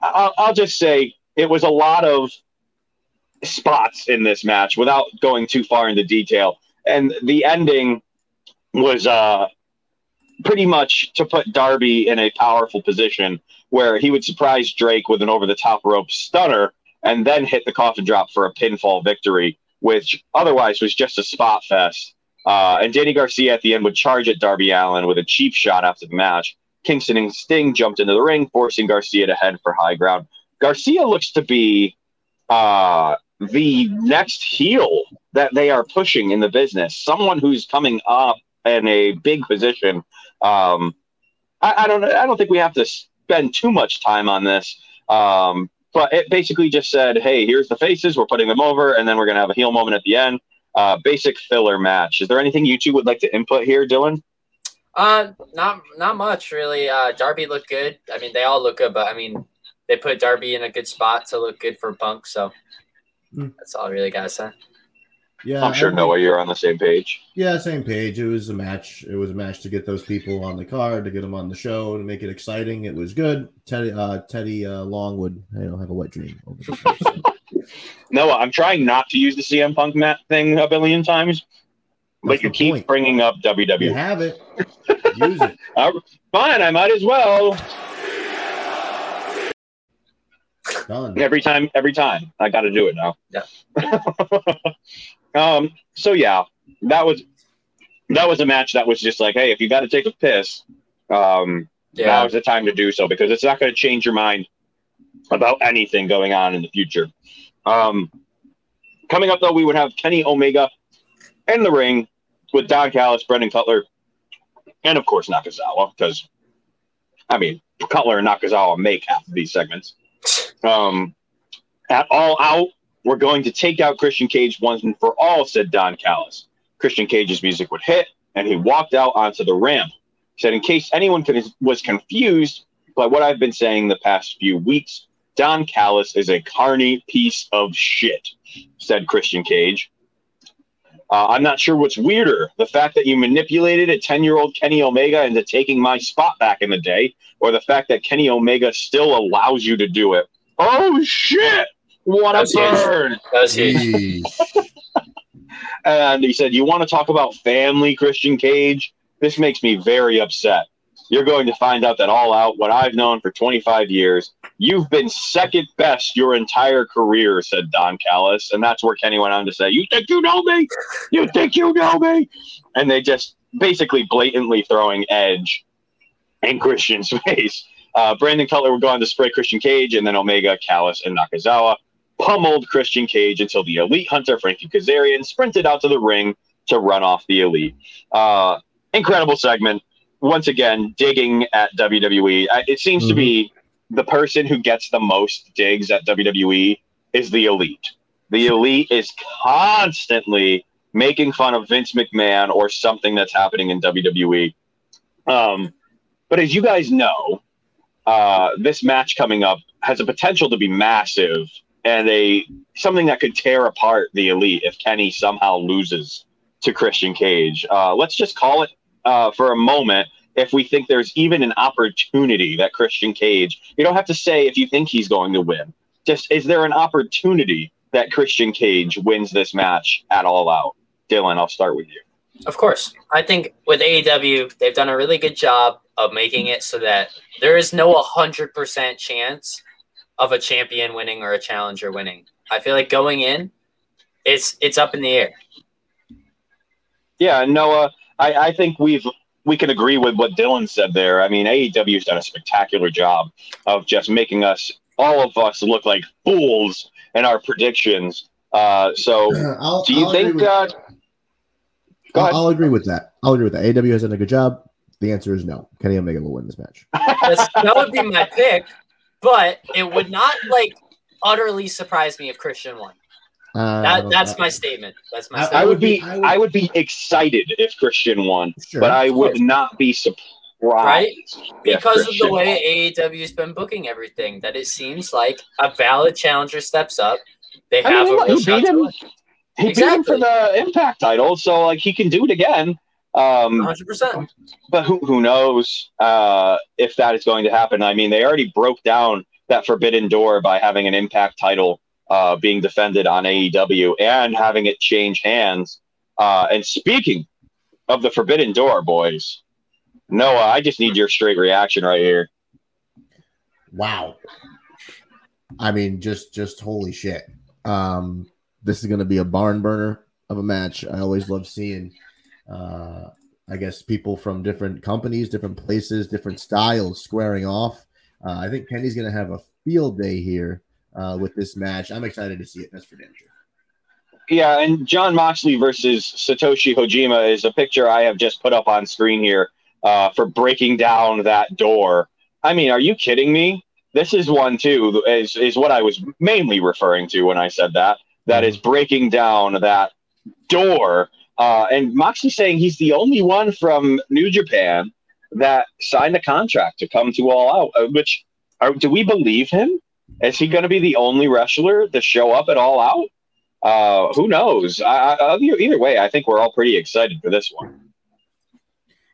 Speaker 2: I'll, I'll just say it was a lot of spots in this match without going too far into detail. And the ending was uh, pretty much to put Darby in a powerful position where he would surprise Drake with an over the top rope stunner and then hit the coffin drop for a pinfall victory, which otherwise was just a spot fest. Uh, and Danny Garcia at the end would charge at Darby Allin with a cheap shot after the match. Kingston and Sting jumped into the ring, forcing Garcia to head for high ground. Garcia looks to be uh, the next heel that they are pushing in the business. Someone who's coming up in a big position. Um, I, I don't. I don't think we have to spend too much time on this. Um, but it basically just said, "Hey, here's the faces. We're putting them over, and then we're gonna have a heel moment at the end." Uh, basic filler match. Is there anything you two would like to input here, Dylan?
Speaker 4: Uh, not not much really. Uh, Darby looked good. I mean, they all look good, but I mean, they put Darby in a good spot to look good for Punk. So
Speaker 5: Hmm.
Speaker 4: that's all I really gotta say.
Speaker 5: Yeah,
Speaker 2: I'm sure
Speaker 5: I
Speaker 2: Noah, you're on the same page.
Speaker 5: Yeah, same page. It was a match. It was a match to get those people on the card, to get them on the show, to make it exciting. It was good. Teddy, uh, Teddy uh, Long would, you know, have a wet dream over the show. so.
Speaker 2: Noah, I'm trying not to use the CM Punk mat thing a billion times, but you keep
Speaker 5: point.
Speaker 2: bringing up
Speaker 5: You
Speaker 2: WWE.
Speaker 5: have it. Use it.
Speaker 2: Fine, I might as well.
Speaker 5: Done.
Speaker 2: Every time, every time. I got to do it now.
Speaker 4: Yeah.
Speaker 2: um. So yeah, that was that was a match that was just like, hey, if you got to take a piss, um,
Speaker 4: Yeah,
Speaker 2: now is the time to do so because it's not going to change your mind about anything going on in the future. Um, coming up though, we would have Kenny Omega in the ring with Don Callis, Brandon Cutler, and of course Nakazawa because I mean Cutler and Nakazawa make half of these segments. Um, at all out, we're going to take out Christian Cage once and for all, said Don Callis. Christian Cage's music would hit, and he walked out onto the ramp. He said, in case anyone was confused by what I've been saying the past few weeks, Don Callis is a carny piece of shit, said Christian Cage. Uh, I'm not sure what's weirder the fact that you manipulated a 10 year old Kenny Omega into taking my spot back in the day, or the fact that Kenny Omega still allows you to do it. Oh, shit! What a
Speaker 4: That's huge.
Speaker 2: burn!
Speaker 4: that was huge.
Speaker 2: And he said, You want to talk about family, Christian Cage? This makes me very upset. You're going to find out that all out, what I've known for 25 years, you've been second best your entire career, said Don Callis. And that's where Kenny went on to say, You think you know me? You think you know me? And they just basically blatantly throwing edge in Christian's face. Uh, Brandon Cutler would go on to spray Christian Cage, and then Omega, Callis, and Nakazawa pummeled Christian Cage until the elite hunter Frankie Kazarian sprinted out to the ring to run off the elite. Uh, incredible segment. Once again, digging at WWE. It seems to be the person who gets the most digs at WWE is the elite. The elite is constantly making fun of Vince McMahon or something that's happening in WWE. Um, but as you guys know, uh, this match coming up has a potential to be massive and a something that could tear apart the elite if Kenny somehow loses to Christian Cage. Uh, let's just call it uh, for a moment if we think there's even an opportunity that Christian Cage, you don't have to say if you think he's going to win. Just is there an opportunity that Christian Cage wins this match at all out? Dylan, I'll start with you.
Speaker 4: Of course. I think with AEW, they've done a really good job of making it so that there is no 100% chance of a champion winning or a challenger winning. I feel like going in, it's it's up in the air.
Speaker 2: Yeah, Noah, I, I think we've we can agree with what Dylan said there. I mean, AEW's done a spectacular job of just making us all of us look like fools in our predictions. Uh, so,
Speaker 5: I'll,
Speaker 2: do you
Speaker 5: I'll
Speaker 2: think?
Speaker 5: agree with-
Speaker 2: Uh, go
Speaker 5: I'll. I'll agree with that. I'll agree with that. AEW has done a good job. The answer is no. Kenny Omega will win this match.
Speaker 4: That would be my pick, but it would not like utterly surprise me if Christian won.
Speaker 5: Uh,
Speaker 4: That that's my statement. That's my
Speaker 5: I-
Speaker 2: I would be
Speaker 5: I would-
Speaker 2: I would be excited if Christian won,
Speaker 5: sure.
Speaker 2: but I would not be surprised.
Speaker 4: Right?
Speaker 2: if
Speaker 4: because of the
Speaker 2: Christian
Speaker 4: way AEW's been booking everything, that it seems like a valid challenger steps up. They
Speaker 2: I
Speaker 4: have
Speaker 2: mean,
Speaker 4: a
Speaker 2: look,
Speaker 4: real
Speaker 2: he
Speaker 4: shot
Speaker 2: beat
Speaker 4: to
Speaker 2: him.
Speaker 4: win.
Speaker 2: He beat him for the Impact title, so like he can do it again. Um,
Speaker 4: 100%.
Speaker 2: but who who knows uh, if that is going to happen? I mean, they already broke down that forbidden door by having an Impact title uh, being defended on AEW and having it change hands. Uh, and speaking of the forbidden door, boys, Noah, I just need your straight reaction right here.
Speaker 5: Wow. I mean, just just holy shit. Um, this is gonna be a barn burner of a match. I always love seeing uh I guess people from different companies, different places, different styles squaring off. Uh, I think Kenny's gonna have a field day here uh, with this match. I'm excited to see it. That's for damn sure.
Speaker 2: Yeah, and Jon Moxley versus Satoshi Kojima is a picture I have just put up on screen here uh, for breaking down that door. I mean, are you kidding me? This is one too. Is is what I was mainly referring to when I said that. That is breaking down that door. Uh, and Moxley saying he's the only one from New Japan that signed a contract to come to All Out. uh, Which are, do we believe him? Is he going to be the only wrestler to show up at All Out? Uh, who knows? I, I, either, either way, I think we're all pretty excited for this one.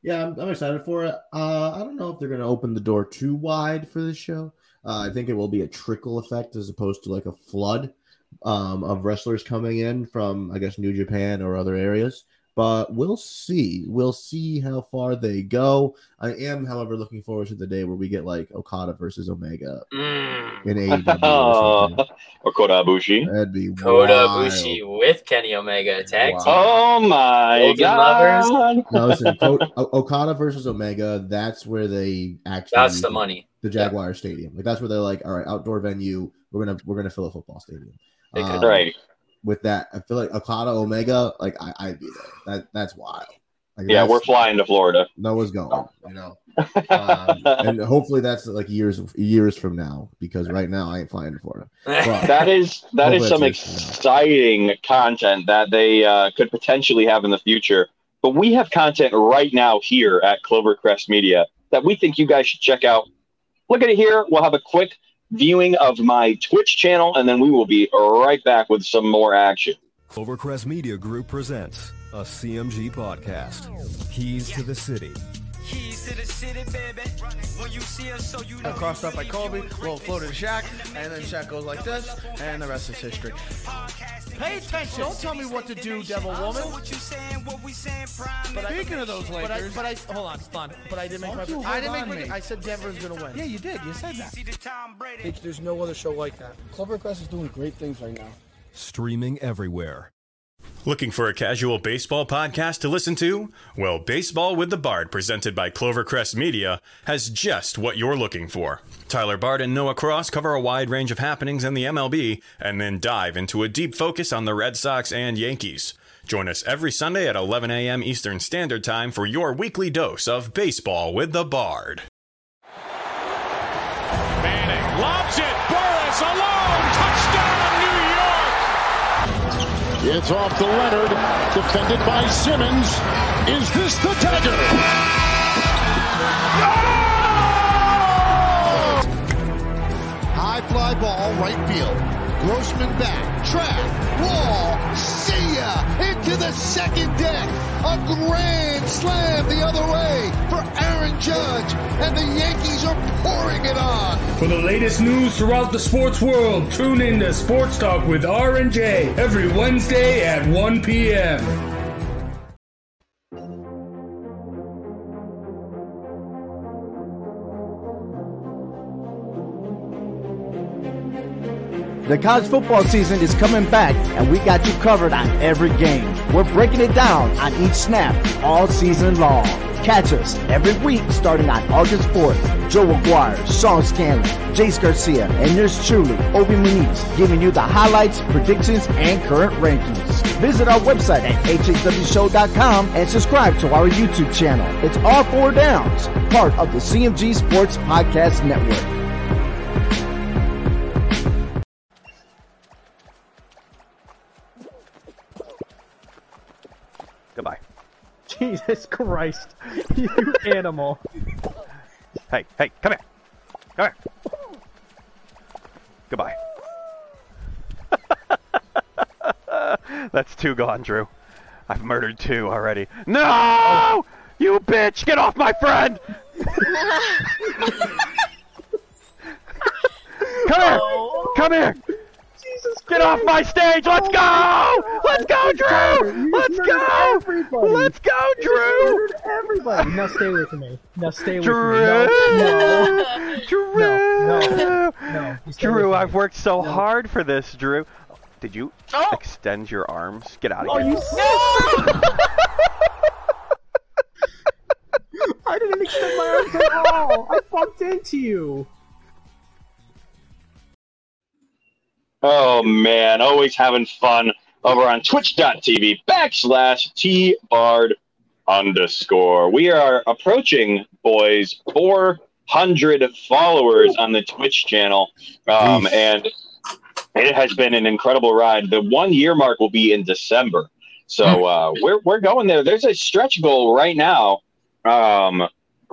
Speaker 5: Yeah, I'm, I'm excited for it. Uh, I don't know if they're going to open the door too wide for this show. Uh, I think it will be a trickle effect as opposed to like a flood um, of wrestlers coming in from, I guess, New Japan or other areas. But we'll see. We'll see how far they go. I am, however, looking forward to the day where we get like Okada versus Omega
Speaker 4: Mm.
Speaker 5: in AEW. Or something.
Speaker 2: or Kota Ibushi.
Speaker 5: That'd be
Speaker 4: Kota
Speaker 5: wild.
Speaker 4: Ibushi with Kenny Omega tag
Speaker 5: Wow.
Speaker 4: team.
Speaker 2: Oh my
Speaker 4: Logan
Speaker 2: god!
Speaker 4: Lovers.
Speaker 5: No, listen, O- O- Okada versus Omega. That's where they actually.
Speaker 4: That's the money.
Speaker 5: the Jaguar Stadium. Like that's where they're like, all right, outdoor venue. We're gonna we're gonna fill a football stadium.
Speaker 4: They could-
Speaker 5: Um,
Speaker 2: Right.
Speaker 5: With that, I feel like Okada Omega, like I, I'd be there. That that's wild. Like,
Speaker 2: Yeah,
Speaker 5: that's-
Speaker 2: we're flying to Florida.
Speaker 5: Noah's going. You know, um, and hopefully that's like years years from now because right now I ain't flying to Florida. But-
Speaker 2: that is that is some exciting content that they uh, could potentially have in the future. But we have content right now here at Clovercrest Media that we think you guys should check out. Look at it here. We'll have a quick viewing of my Twitch channel, and then we will be right back with some more action.
Speaker 6: Clovercrest Media Group presents a CMG podcast. Keys to the City.
Speaker 7: Keys to the city, baby. When you see us, so you know.
Speaker 8: crossed up by Kobe, little floater to Shaq, and then Shaq goes like this, and the rest is history. Pay attention. Don't tell me what to do, Devil Woman.
Speaker 7: What you saying, what we saying, prime.
Speaker 8: But Speaking of those Lakers, but I, but I hold on, hold on. But I didn't make my.
Speaker 9: you,
Speaker 8: I didn't
Speaker 9: hold
Speaker 8: make
Speaker 9: on
Speaker 8: my.
Speaker 9: me.
Speaker 8: I said Denver's gonna win.
Speaker 9: Yeah, you did. You said that.
Speaker 7: See the Tom Brady.
Speaker 9: There's no other show like that. Clovercrest is doing great things right now.
Speaker 6: Streaming everywhere.
Speaker 1: Looking for a casual baseball podcast to listen to? Well, Baseball with the Bard, presented by Clovercrest Media, has just what you're looking for. Tyler Bard and Noah Cross cover a wide range of happenings in the MLB and then dive into a deep focus on the Red Sox and Yankees. Join us every Sunday at 11 a.m. Eastern Standard Time for your weekly dose of Baseball with the Bard.
Speaker 10: Manning lobs it. It's off the Leonard, defended by Simmons. Is this the dagger?
Speaker 11: High fly ball, right field. Grossman back, track, wall, see ya! Into the second deck. A grand slam the other way for Aaron Judge, and the Yankees are pouring it on.
Speaker 12: For the latest news throughout the sports world, tune in to Sports Talk with R and J every Wednesday at 1 p.m.
Speaker 13: The college football season is coming back, and we got you covered on every game. We're breaking it down on each snap all season long. Catch us every week starting on August 4th. Joe Aguirre, Sean Scanlon, Jace Garcia, and yours truly, Obi Muniz, giving you the highlights, predictions, and current rankings. Visit our website at hhwshow.com and subscribe to our YouTube channel. It's all four downs, part of the CMG Sports Podcast Network.
Speaker 14: Goodbye.
Speaker 15: Jesus Christ. You animal.
Speaker 14: Hey, hey, come here. Come here. Goodbye. That's two gone, Drew. I've murdered two already. No! You bitch! Get off my friend! Come here! Come here! Get off my stage! Let's go! Let's go, Drew! Let's go!
Speaker 15: Everybody.
Speaker 14: Let's go, Drew!
Speaker 15: murdered everybody. Now stay with me. Now stay with
Speaker 14: Drew!
Speaker 15: me. No,
Speaker 14: Drew!
Speaker 15: no, no, no.
Speaker 14: Drew. I've worked so hard for this, Drew. Did you oh. extend your arms? Get out of
Speaker 15: Oh,
Speaker 14: here.
Speaker 15: you I didn't extend my arms at all. I bumped into you.
Speaker 2: Oh man, always having fun over on twitch.tv backslash T Bard underscore. We are approaching, boys, 400 followers on the Twitch channel. Um, and it has been an incredible ride. The one year mark will be in December. So uh, we're, we're going there. There's a stretch goal right now. Um,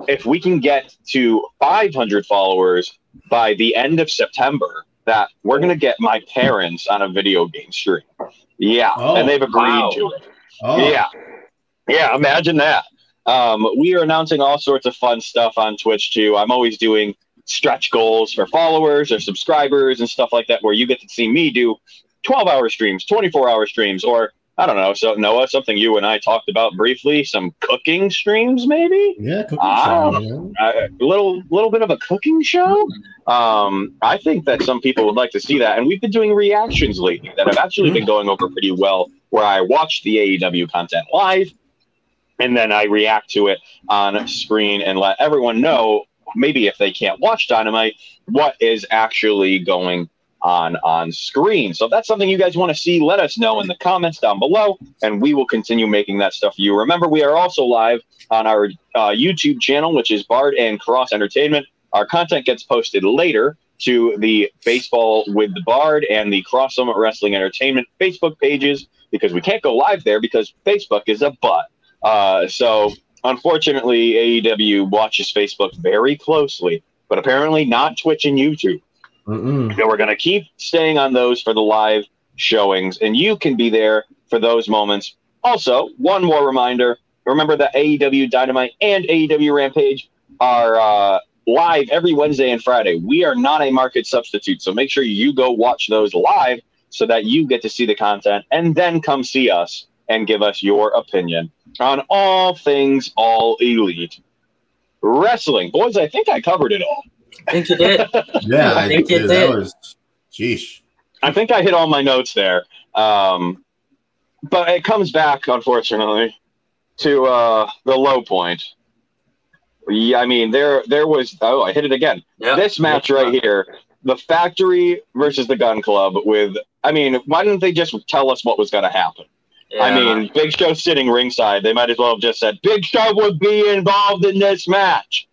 Speaker 2: if we can get to 500 followers by the end of September, that we're going to get my parents on a video game stream. Yeah.
Speaker 5: Oh,
Speaker 2: and they've agreed
Speaker 5: wow.
Speaker 2: to it.
Speaker 5: Oh.
Speaker 2: Yeah. Yeah. Imagine that. Um, we are announcing all sorts of fun stuff on Twitch too. I'm always doing stretch goals for followers or subscribers and stuff like that, where you get to see me do 12 hour streams, 24 hour streams, or I don't know. So Noah, something you and I talked about briefly, some cooking streams, maybe.
Speaker 5: Yeah, cooking
Speaker 2: Ah,
Speaker 5: show,
Speaker 2: a little little bit of a cooking show. Um, I think that some people would like to see that, and we've been doing reactions lately that have actually been going over pretty well. Where I watch the AEW content live, and then I react to it on screen and let everyone know, maybe if they can't watch Dynamite, what is actually going on on screen. So if that's something you guys want to see, let us know in the comments down below, and we will continue making that stuff for you. Remember, we are also live on our uh, YouTube channel, which is Bard and Cross Entertainment. Our content gets posted later to the Baseball with the Bard and the Cross Summit Wrestling Entertainment Facebook pages because we can't go live there because Facebook is a butt. Uh, so unfortunately, AEW watches Facebook very closely, but apparently not Twitch and YouTube.
Speaker 5: Mm-mm.
Speaker 2: We're going to keep staying on those for the live showings, and you can be there for those moments. Also, one more reminder remember that AEW Dynamite and AEW Rampage are uh, live every Wednesday and Friday. We are not a market substitute, so make sure you go watch those live so that you get to see the content and then come see us and give us your opinion on all things all elite wrestling. Boys, I think I covered it all.
Speaker 4: I think you did.
Speaker 5: Yeah,
Speaker 4: I think you
Speaker 5: dude,
Speaker 4: did.
Speaker 5: That was, sheesh.
Speaker 2: I think I hit all my notes there. Um, but it comes back, unfortunately, to uh, the low point. Yeah, I mean, there there was. Oh, I hit it again. This match right here, the factory versus the gun club. With, I mean, why didn't they just tell us what was going to happen? I mean, Big Show sitting ringside. They might as well have just said Big Show would be involved in this match.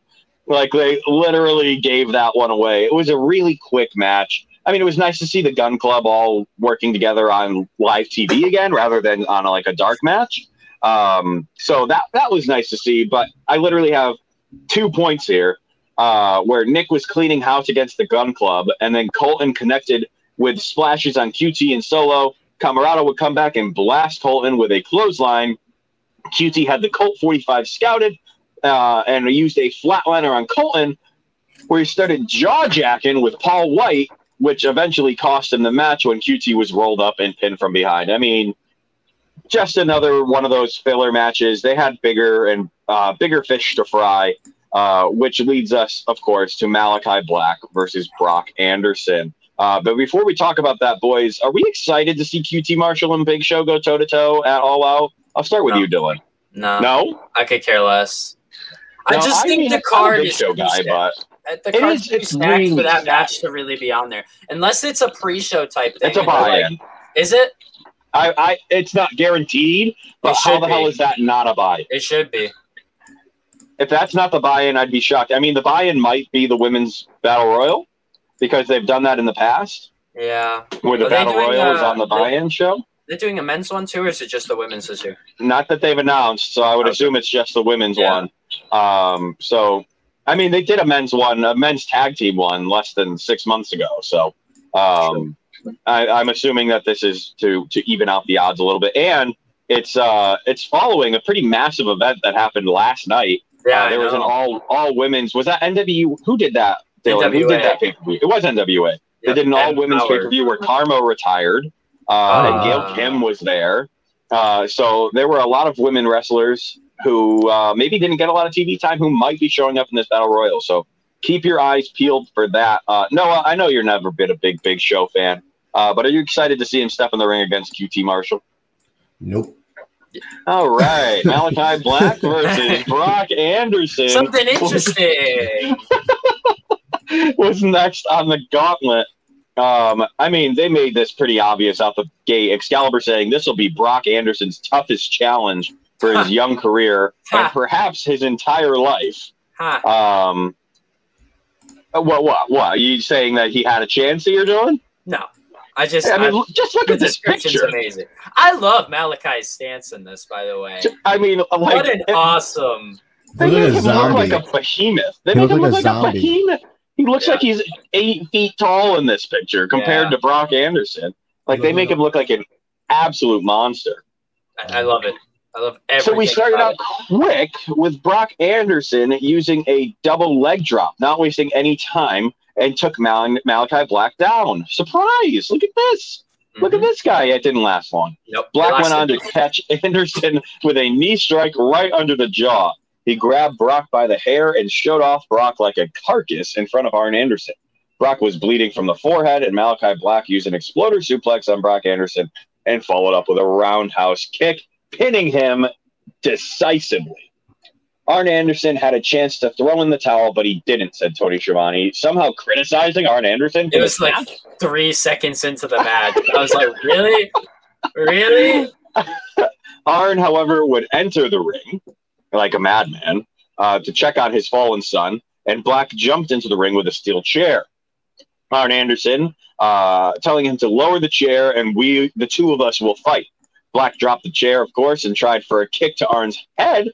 Speaker 2: Like they literally gave that one away. It was a really quick match. I mean, it was nice to see the Gun Club all working together on live TV again, rather than on a, like a dark match. Um, so that that was nice to see. But I literally have two points here uh, where Nick was cleaning house against the Gun Club, and then Colten connected with splashes on QT and Solo. Comoroto would come back and blast Colten with a clothesline. QT had the Colt 45 scouted uh, and used a flatliner on Colten, where he started jaw jacking with Paul White, which eventually cost him the match when QT was rolled up and pinned from behind. I mean, just another one of those filler matches. They had bigger and uh, bigger fish to fry, uh, which leads us, of course, to Malachi Black versus Brock Anderson. Uh, but before we talk about that, boys, are we excited to see QT Marshall and Big Show go toe to toe at All Out? I'll start with
Speaker 4: No.
Speaker 2: you, Dylan.
Speaker 4: No,
Speaker 2: No,
Speaker 4: I could care less. I
Speaker 2: No,
Speaker 4: just think
Speaker 2: mean,
Speaker 4: the
Speaker 2: I'm a
Speaker 4: card is
Speaker 2: Show
Speaker 4: too
Speaker 2: guy,
Speaker 4: stacked.
Speaker 2: but
Speaker 4: Uh, The
Speaker 2: It
Speaker 4: card
Speaker 2: is-
Speaker 4: is too stacked
Speaker 2: really
Speaker 4: for that
Speaker 2: stacked.
Speaker 4: match to really be on there, unless it's a pre-show type thing.
Speaker 2: it's a
Speaker 4: and they're like-
Speaker 2: buy-in.
Speaker 4: Is it?
Speaker 2: I, I, it's not guaranteed, but how
Speaker 4: should
Speaker 2: the hell is that not a buy? In?
Speaker 4: It should be.
Speaker 2: If that's not the buy-in, I'd be shocked. I mean, the buy-in might be the women's battle royal because they've done that in the past,
Speaker 4: Yeah.
Speaker 2: where the
Speaker 4: Are
Speaker 2: battle
Speaker 4: doing,
Speaker 2: royal is
Speaker 4: uh,
Speaker 2: on the buy-in show.
Speaker 4: They're doing a men's one too, or is it just the women's this year?
Speaker 2: Not that they've announced, so I would
Speaker 4: Okay.
Speaker 2: assume it's just the women's
Speaker 4: Yeah.
Speaker 2: one. Um, so, I mean, they did a men's one, a men's tag team one, less than six months ago. So, um, I, I'm assuming that this is to to even out the odds a little bit, and it's uh, it's following a pretty massive event that happened last night.
Speaker 4: Yeah,
Speaker 2: Uh, there was an all all women's. Was that NW? Who did that? Dylan? Who did that pay per view? It was NWA. They did an all
Speaker 4: and
Speaker 2: women's pay per view where Karma retired, uh, and
Speaker 4: Ah.
Speaker 2: Gail Kim was there. Uh, so there were a lot of women wrestlers who uh, maybe didn't get a lot of TV time who might be showing up in this battle royal. So keep your eyes peeled for that. Uh, Noah, I know you're never been a big Big Show fan, uh, but are you excited to see him step in the ring against QT Marshall?
Speaker 5: Nope.
Speaker 2: All right, Malachi Black versus Brock Anderson.
Speaker 4: Something interesting.
Speaker 2: was next on the gauntlet. Um, I mean, they made this pretty obvious out the gate. Excalibur saying this will be Brock Anderson's toughest challenge for his young career and perhaps his entire life.
Speaker 4: Huh.
Speaker 2: Um, what? What? What? Are you saying that he had a chance? That you're doing?
Speaker 4: No, I just.
Speaker 2: I mean,
Speaker 4: I-
Speaker 2: just look
Speaker 4: the
Speaker 2: at this
Speaker 4: description's
Speaker 2: picture.
Speaker 4: amazing. I love Malachi's stance in this, by the way.
Speaker 2: I mean, like,
Speaker 4: what an
Speaker 2: it-
Speaker 4: awesome.
Speaker 2: They
Speaker 5: Look
Speaker 2: make
Speaker 5: a
Speaker 2: him look like a behemoth. They
Speaker 5: He
Speaker 2: make
Speaker 5: looks
Speaker 2: him
Speaker 5: like
Speaker 2: look
Speaker 5: a
Speaker 2: like a
Speaker 5: zombie.
Speaker 2: behemoth. He looks
Speaker 4: Yeah.
Speaker 2: like he's eight feet tall in this picture compared
Speaker 4: Yeah.
Speaker 2: to Brock Anderson. Like they make him look like an absolute monster.
Speaker 4: I, I love it. I love everything.
Speaker 2: So we started out quick with Brock Anderson using a double leg drop, not wasting any time, and took Mal- Malachi Black down. Surprise! Look at this.
Speaker 4: it.
Speaker 2: Look at mm-hmm. this guy. It didn't last long.
Speaker 4: Nope.
Speaker 2: Black went on to catch Anderson with a knee strike right under the jaw. He grabbed Brock by the hair and showed off Brock like a carcass in front of Arn Anderson. Brock was bleeding from the forehead, and Malachi Black used an exploder suplex on Brock Anderson and followed up with a roundhouse kick, pinning him decisively. Arn Anderson had a chance to throw in the towel, but he didn't, said Tony Schiavone, somehow criticizing Arn Anderson.
Speaker 4: It was like three seconds into the match. I was like, really? Really?
Speaker 2: Arn, however, would enter the ring like a madman uh, to check on his fallen son, and Black jumped into the ring with a steel chair. Arn Anderson uh, telling him to lower the chair, and we, the two of us, will fight. Black dropped the chair, of course, and tried for a kick to Arn's head,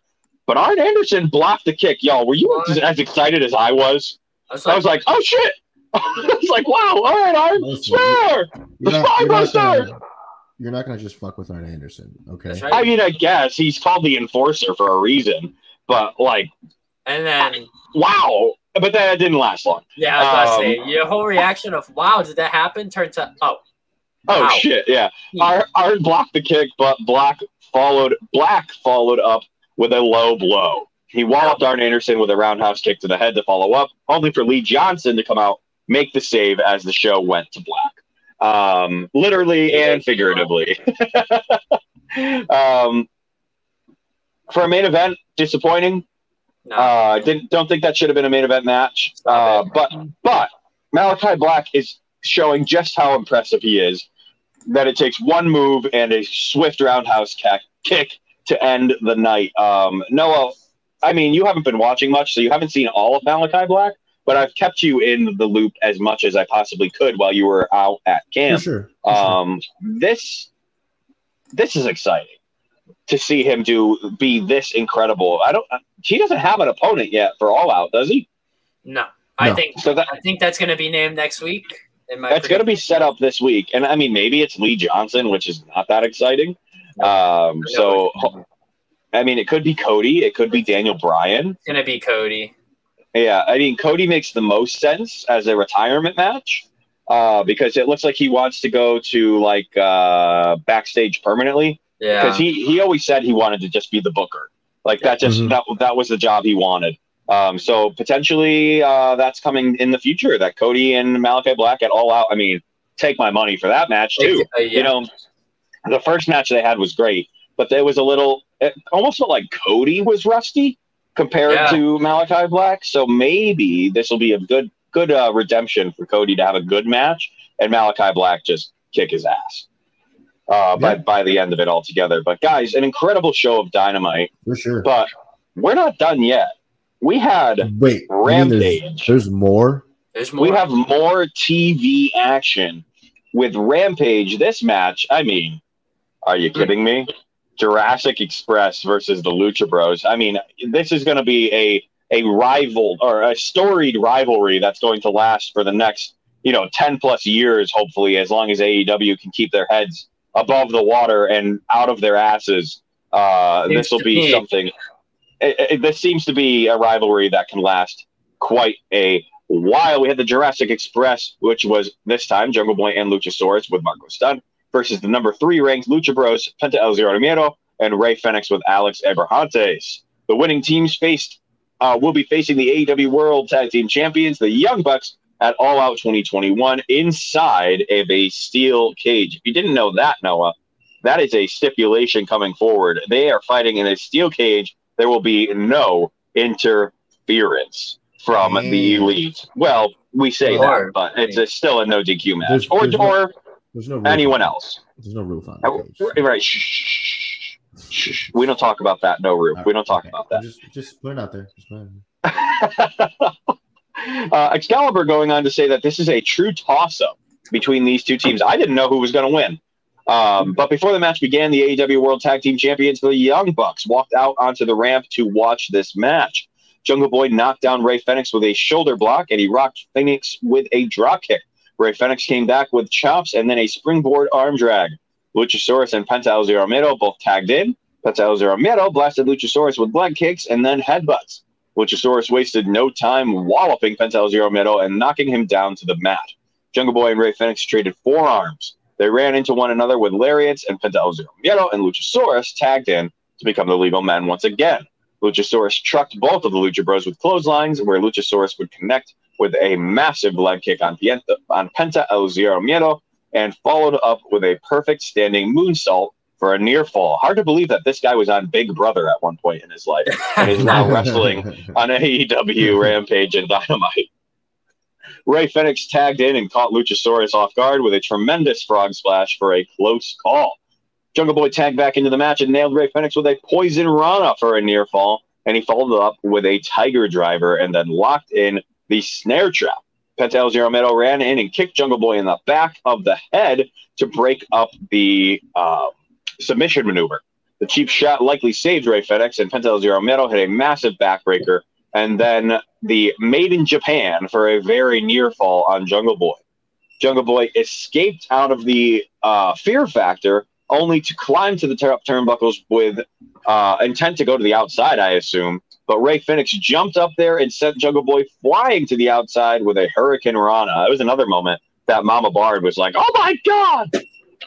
Speaker 2: but Arn Anderson blocked the kick. Y'all, were you as, as excited as I was?
Speaker 4: I was
Speaker 2: I was like, oh shit! I was like, wow, all right, Arn,
Speaker 5: Listen,
Speaker 2: sure, the
Speaker 5: You're not, you're, not gonna, you're not gonna just fuck with Arn Anderson, okay?
Speaker 4: Right.
Speaker 2: I mean, I guess he's called the enforcer for a reason, but like,
Speaker 4: And then,
Speaker 2: wow. But that didn't last long.
Speaker 4: yeah, I was about to
Speaker 2: Um,
Speaker 4: say, your whole reaction of, wow, did that happen? Turns out, oh,
Speaker 2: Oh
Speaker 4: Wow.
Speaker 2: shit, yeah.
Speaker 4: Hmm.
Speaker 2: Arn, Arn blocked the kick, but Black followed Black followed up with a low blow. He walloped Arn Anderson with a roundhouse kick to the head to follow up, only for Lee Johnson to come out, make the save as the show went to black. Um, literally and figuratively. um, for a main event, disappointing.
Speaker 4: no.
Speaker 2: Uh, didn't don't think that should have been a main event match. Uh, but but Malachi Black is showing just how impressive he is. That it takes one move and a swift roundhouse kick, kick to end the night. Um, Noah, I mean, you haven't been watching much, so you haven't seen all of Malachi Black. but I've kept you in the loop as much as I possibly could while you were out at
Speaker 5: For
Speaker 2: camp.
Speaker 5: sure. for sure.
Speaker 2: Um, this this is exciting to see him do be this incredible. I don't. He doesn't have an opponent yet for All Out, does he?
Speaker 4: No, I
Speaker 5: No.
Speaker 4: think
Speaker 2: So that
Speaker 4: I think that's going to be named next week. In my
Speaker 2: that's going to be set up this week, and I mean maybe it's Lee Johnson, which is not that exciting. Um, so I mean it could be Cody, it could be Daniel Bryan.
Speaker 4: It's going to be Cody.
Speaker 2: Yeah, I mean Cody makes the most sense as a retirement match. Uh, because it looks like he wants to go to like uh, backstage permanently.
Speaker 4: Yeah.
Speaker 2: because he he always said he wanted to just be the booker. Like that just
Speaker 5: Mhm.
Speaker 2: that that was the job he wanted. Um, so potentially uh, that's coming in the future. That Cody and Malachi Black at All Out. I mean, take my money for that match too.
Speaker 4: Uh, yeah.
Speaker 2: You know, the first match they had was great, but there was a little. It almost felt like Cody was rusty compared
Speaker 4: Yeah.
Speaker 2: to Malachi Black. So maybe this will be a good good uh, redemption for Cody to have a good match and Malachi Black just kick his ass uh, by, by the end of it altogether. But guys, an incredible show of dynamite.
Speaker 5: For sure.
Speaker 2: But we're not done yet. We had
Speaker 5: Wait, you mean there's,
Speaker 2: Rampage.
Speaker 5: there's more.
Speaker 4: There's more.
Speaker 2: We have more TV action with Rampage. This match, I mean, are you kidding me? Jurassic Express versus the Lucha Bros. I mean, this is going to be a a rival or a storied rivalry that's going to last for the next, you know, 10 plus years, hopefully, as long as AEW can keep their heads above the water and out of their asses. Uh, this will be something. It, it, this seems to be a rivalry that can last quite a while. We had the Jurassic Express, which was this time Jungle Boy and Luchasaurus with Marco Stunt versus the number three ranked Lucha Bros, Penta El Zero Miedo, and Ray Fenix with Alex Abrahantes. The winning teams faced uh, will be facing the AEW World Tag Team Champions, the Young Bucks, at All Out 2021 inside of a steel cage. If you didn't know that, Noah, that is a stipulation coming forward. They are fighting in a steel cage. There will be no interference from the elite. Well, we say that, but it's a, still a no DQ match.
Speaker 5: There's-
Speaker 2: or
Speaker 5: there's no-
Speaker 2: or
Speaker 5: There's no
Speaker 2: anyone
Speaker 5: on-
Speaker 2: else.
Speaker 5: There's no roof on
Speaker 2: Uh,
Speaker 5: the cage.
Speaker 2: Right. Shh, shh, shh. We don't talk about that. No roof. We don't talk about that.
Speaker 5: Just, just put it out there. Just put it
Speaker 2: uh, Excalibur going on to say that this is a true toss up between these two teams. I didn't know who was going to win. Um, but before the match began, the AEW World Tag Team Champions, the Young Bucks, walked out onto the ramp to watch this match. Jungle Boy knocked down Ray Fenix with a shoulder block, and he rocked Fenix with a drop kick. Ray Fenix came back with chops and then a springboard arm drag. Luchasaurus and Penta El Zero Miedo both tagged in. Penta El Zero Miedo blasted Luchasaurus with leg kicks and then headbutts. Luchasaurus wasted no time walloping Penta El Zero Miedo and knocking him down to the mat. Jungle Boy and Ray Fenix traded forearms. They ran into one another with lariats, and Penta El Zero Miedo and Luchasaurus tagged in to become the legal men once again. Luchasaurus trucked both of the Lucha Bros with clotheslines, where Luchasaurus would connect with a massive leg kick on, Pienta, on Penta El Zero Miedo and followed up with a perfect standing moonsault for a near fall. Hard to believe that this guy was on Big Brother at one point in his life and is now wrestling on AEW Rampage and Dynamite. Ray Fenix tagged in and caught Luchasaurus off guard with a tremendous frog splash for a close call. Jungle Boy tagged back into the match and nailed Ray Fenix with a poison rana for a near fall, and he followed up with a tiger driver and then locked in the snare trap. Penta El Zero Miedo ran in and kicked Jungle Boy in the back of the head to break up the uh, submission maneuver. The cheap shot likely saved Ray Fenix, and Penta El Zero Miedo hit a massive backbreaker, and then the Made in Japan for a very near fall on Jungle Boy. Jungle Boy escaped out of the uh, fear factor only to climb to the top turnbuckles with uh, intent to go to the outside, I assume. But Ray Fenix jumped up there and sent Jungle Boy flying to the outside with a Hurricane Rana. It was another moment that Mama Bard was like, "Oh my god!"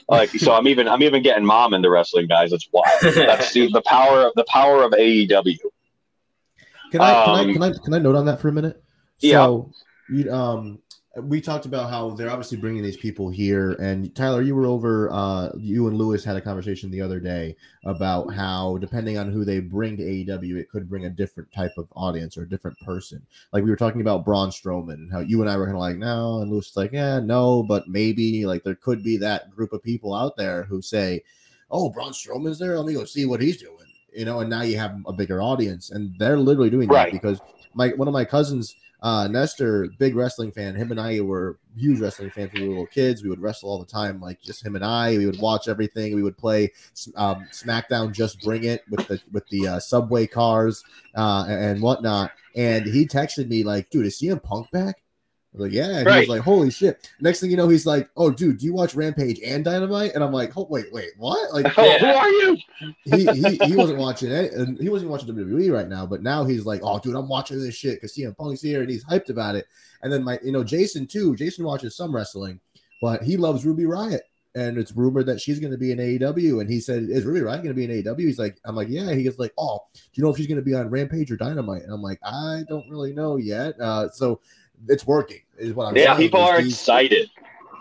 Speaker 2: Like, so I'm even I'm even getting mom into wrestling, guys. That's wild. That's the, the power of the power of AEW.
Speaker 5: Can I, can I
Speaker 2: Um,
Speaker 5: can I can I note on that for a minute?
Speaker 2: Yeah.
Speaker 5: So, you, um, we talked about how they're obviously bringing these people here, and Tyler, you were over. Uh, you and Lewis had a conversation the other day about how depending on who they bring to AEW, it could bring a different type of audience or a different person. Like we were talking about Braun Strowman and how you and I were kind of like, no, and Lewis was like, yeah, no, but maybe. Like there could be that group of people out there who say, oh, Braun Strowman's there. Let me go see what he's doing. You know, and now you have a bigger audience, and they're literally doing
Speaker 2: Right.
Speaker 5: that because my one of my cousins Uh, Nestor, big wrestling fan. Him and I were huge wrestling fans when we were little kids. We would wrestle all the time, like just him and I. We would watch everything. We would play um, SmackDown, just bring it with the with the uh, subway cars uh, and, whatnot. And he texted me like, "Dude, is CM Punk back?" I was like, yeah. And he was like, holy shit. Next thing you know, he's like, oh, dude, do you watch Rampage and Dynamite? And I'm like, oh, wait, wait, what? Like,
Speaker 2: Oh, who are you?
Speaker 5: he, he, he wasn't watching it. And he wasn't watching WWE right now, but now he's like, oh, dude, I'm watching this shit because CM Punk's here and he's hyped about it. And then my, you know, Jason too. Jason watches some wrestling, but he loves Ruby Riott. And it's rumored that she's going to be in AEW. And he said, "Is Ruby Riott going to be in AEW?" He's like, "I'm like, yeah." He goes like, "Oh, do you know if she's going to be on Rampage or Dynamite?" And I'm like, "I don't really know yet." Uh, so it's working. Is what I'm
Speaker 2: Yeah,
Speaker 5: saying.
Speaker 2: people are
Speaker 5: these-
Speaker 2: excited.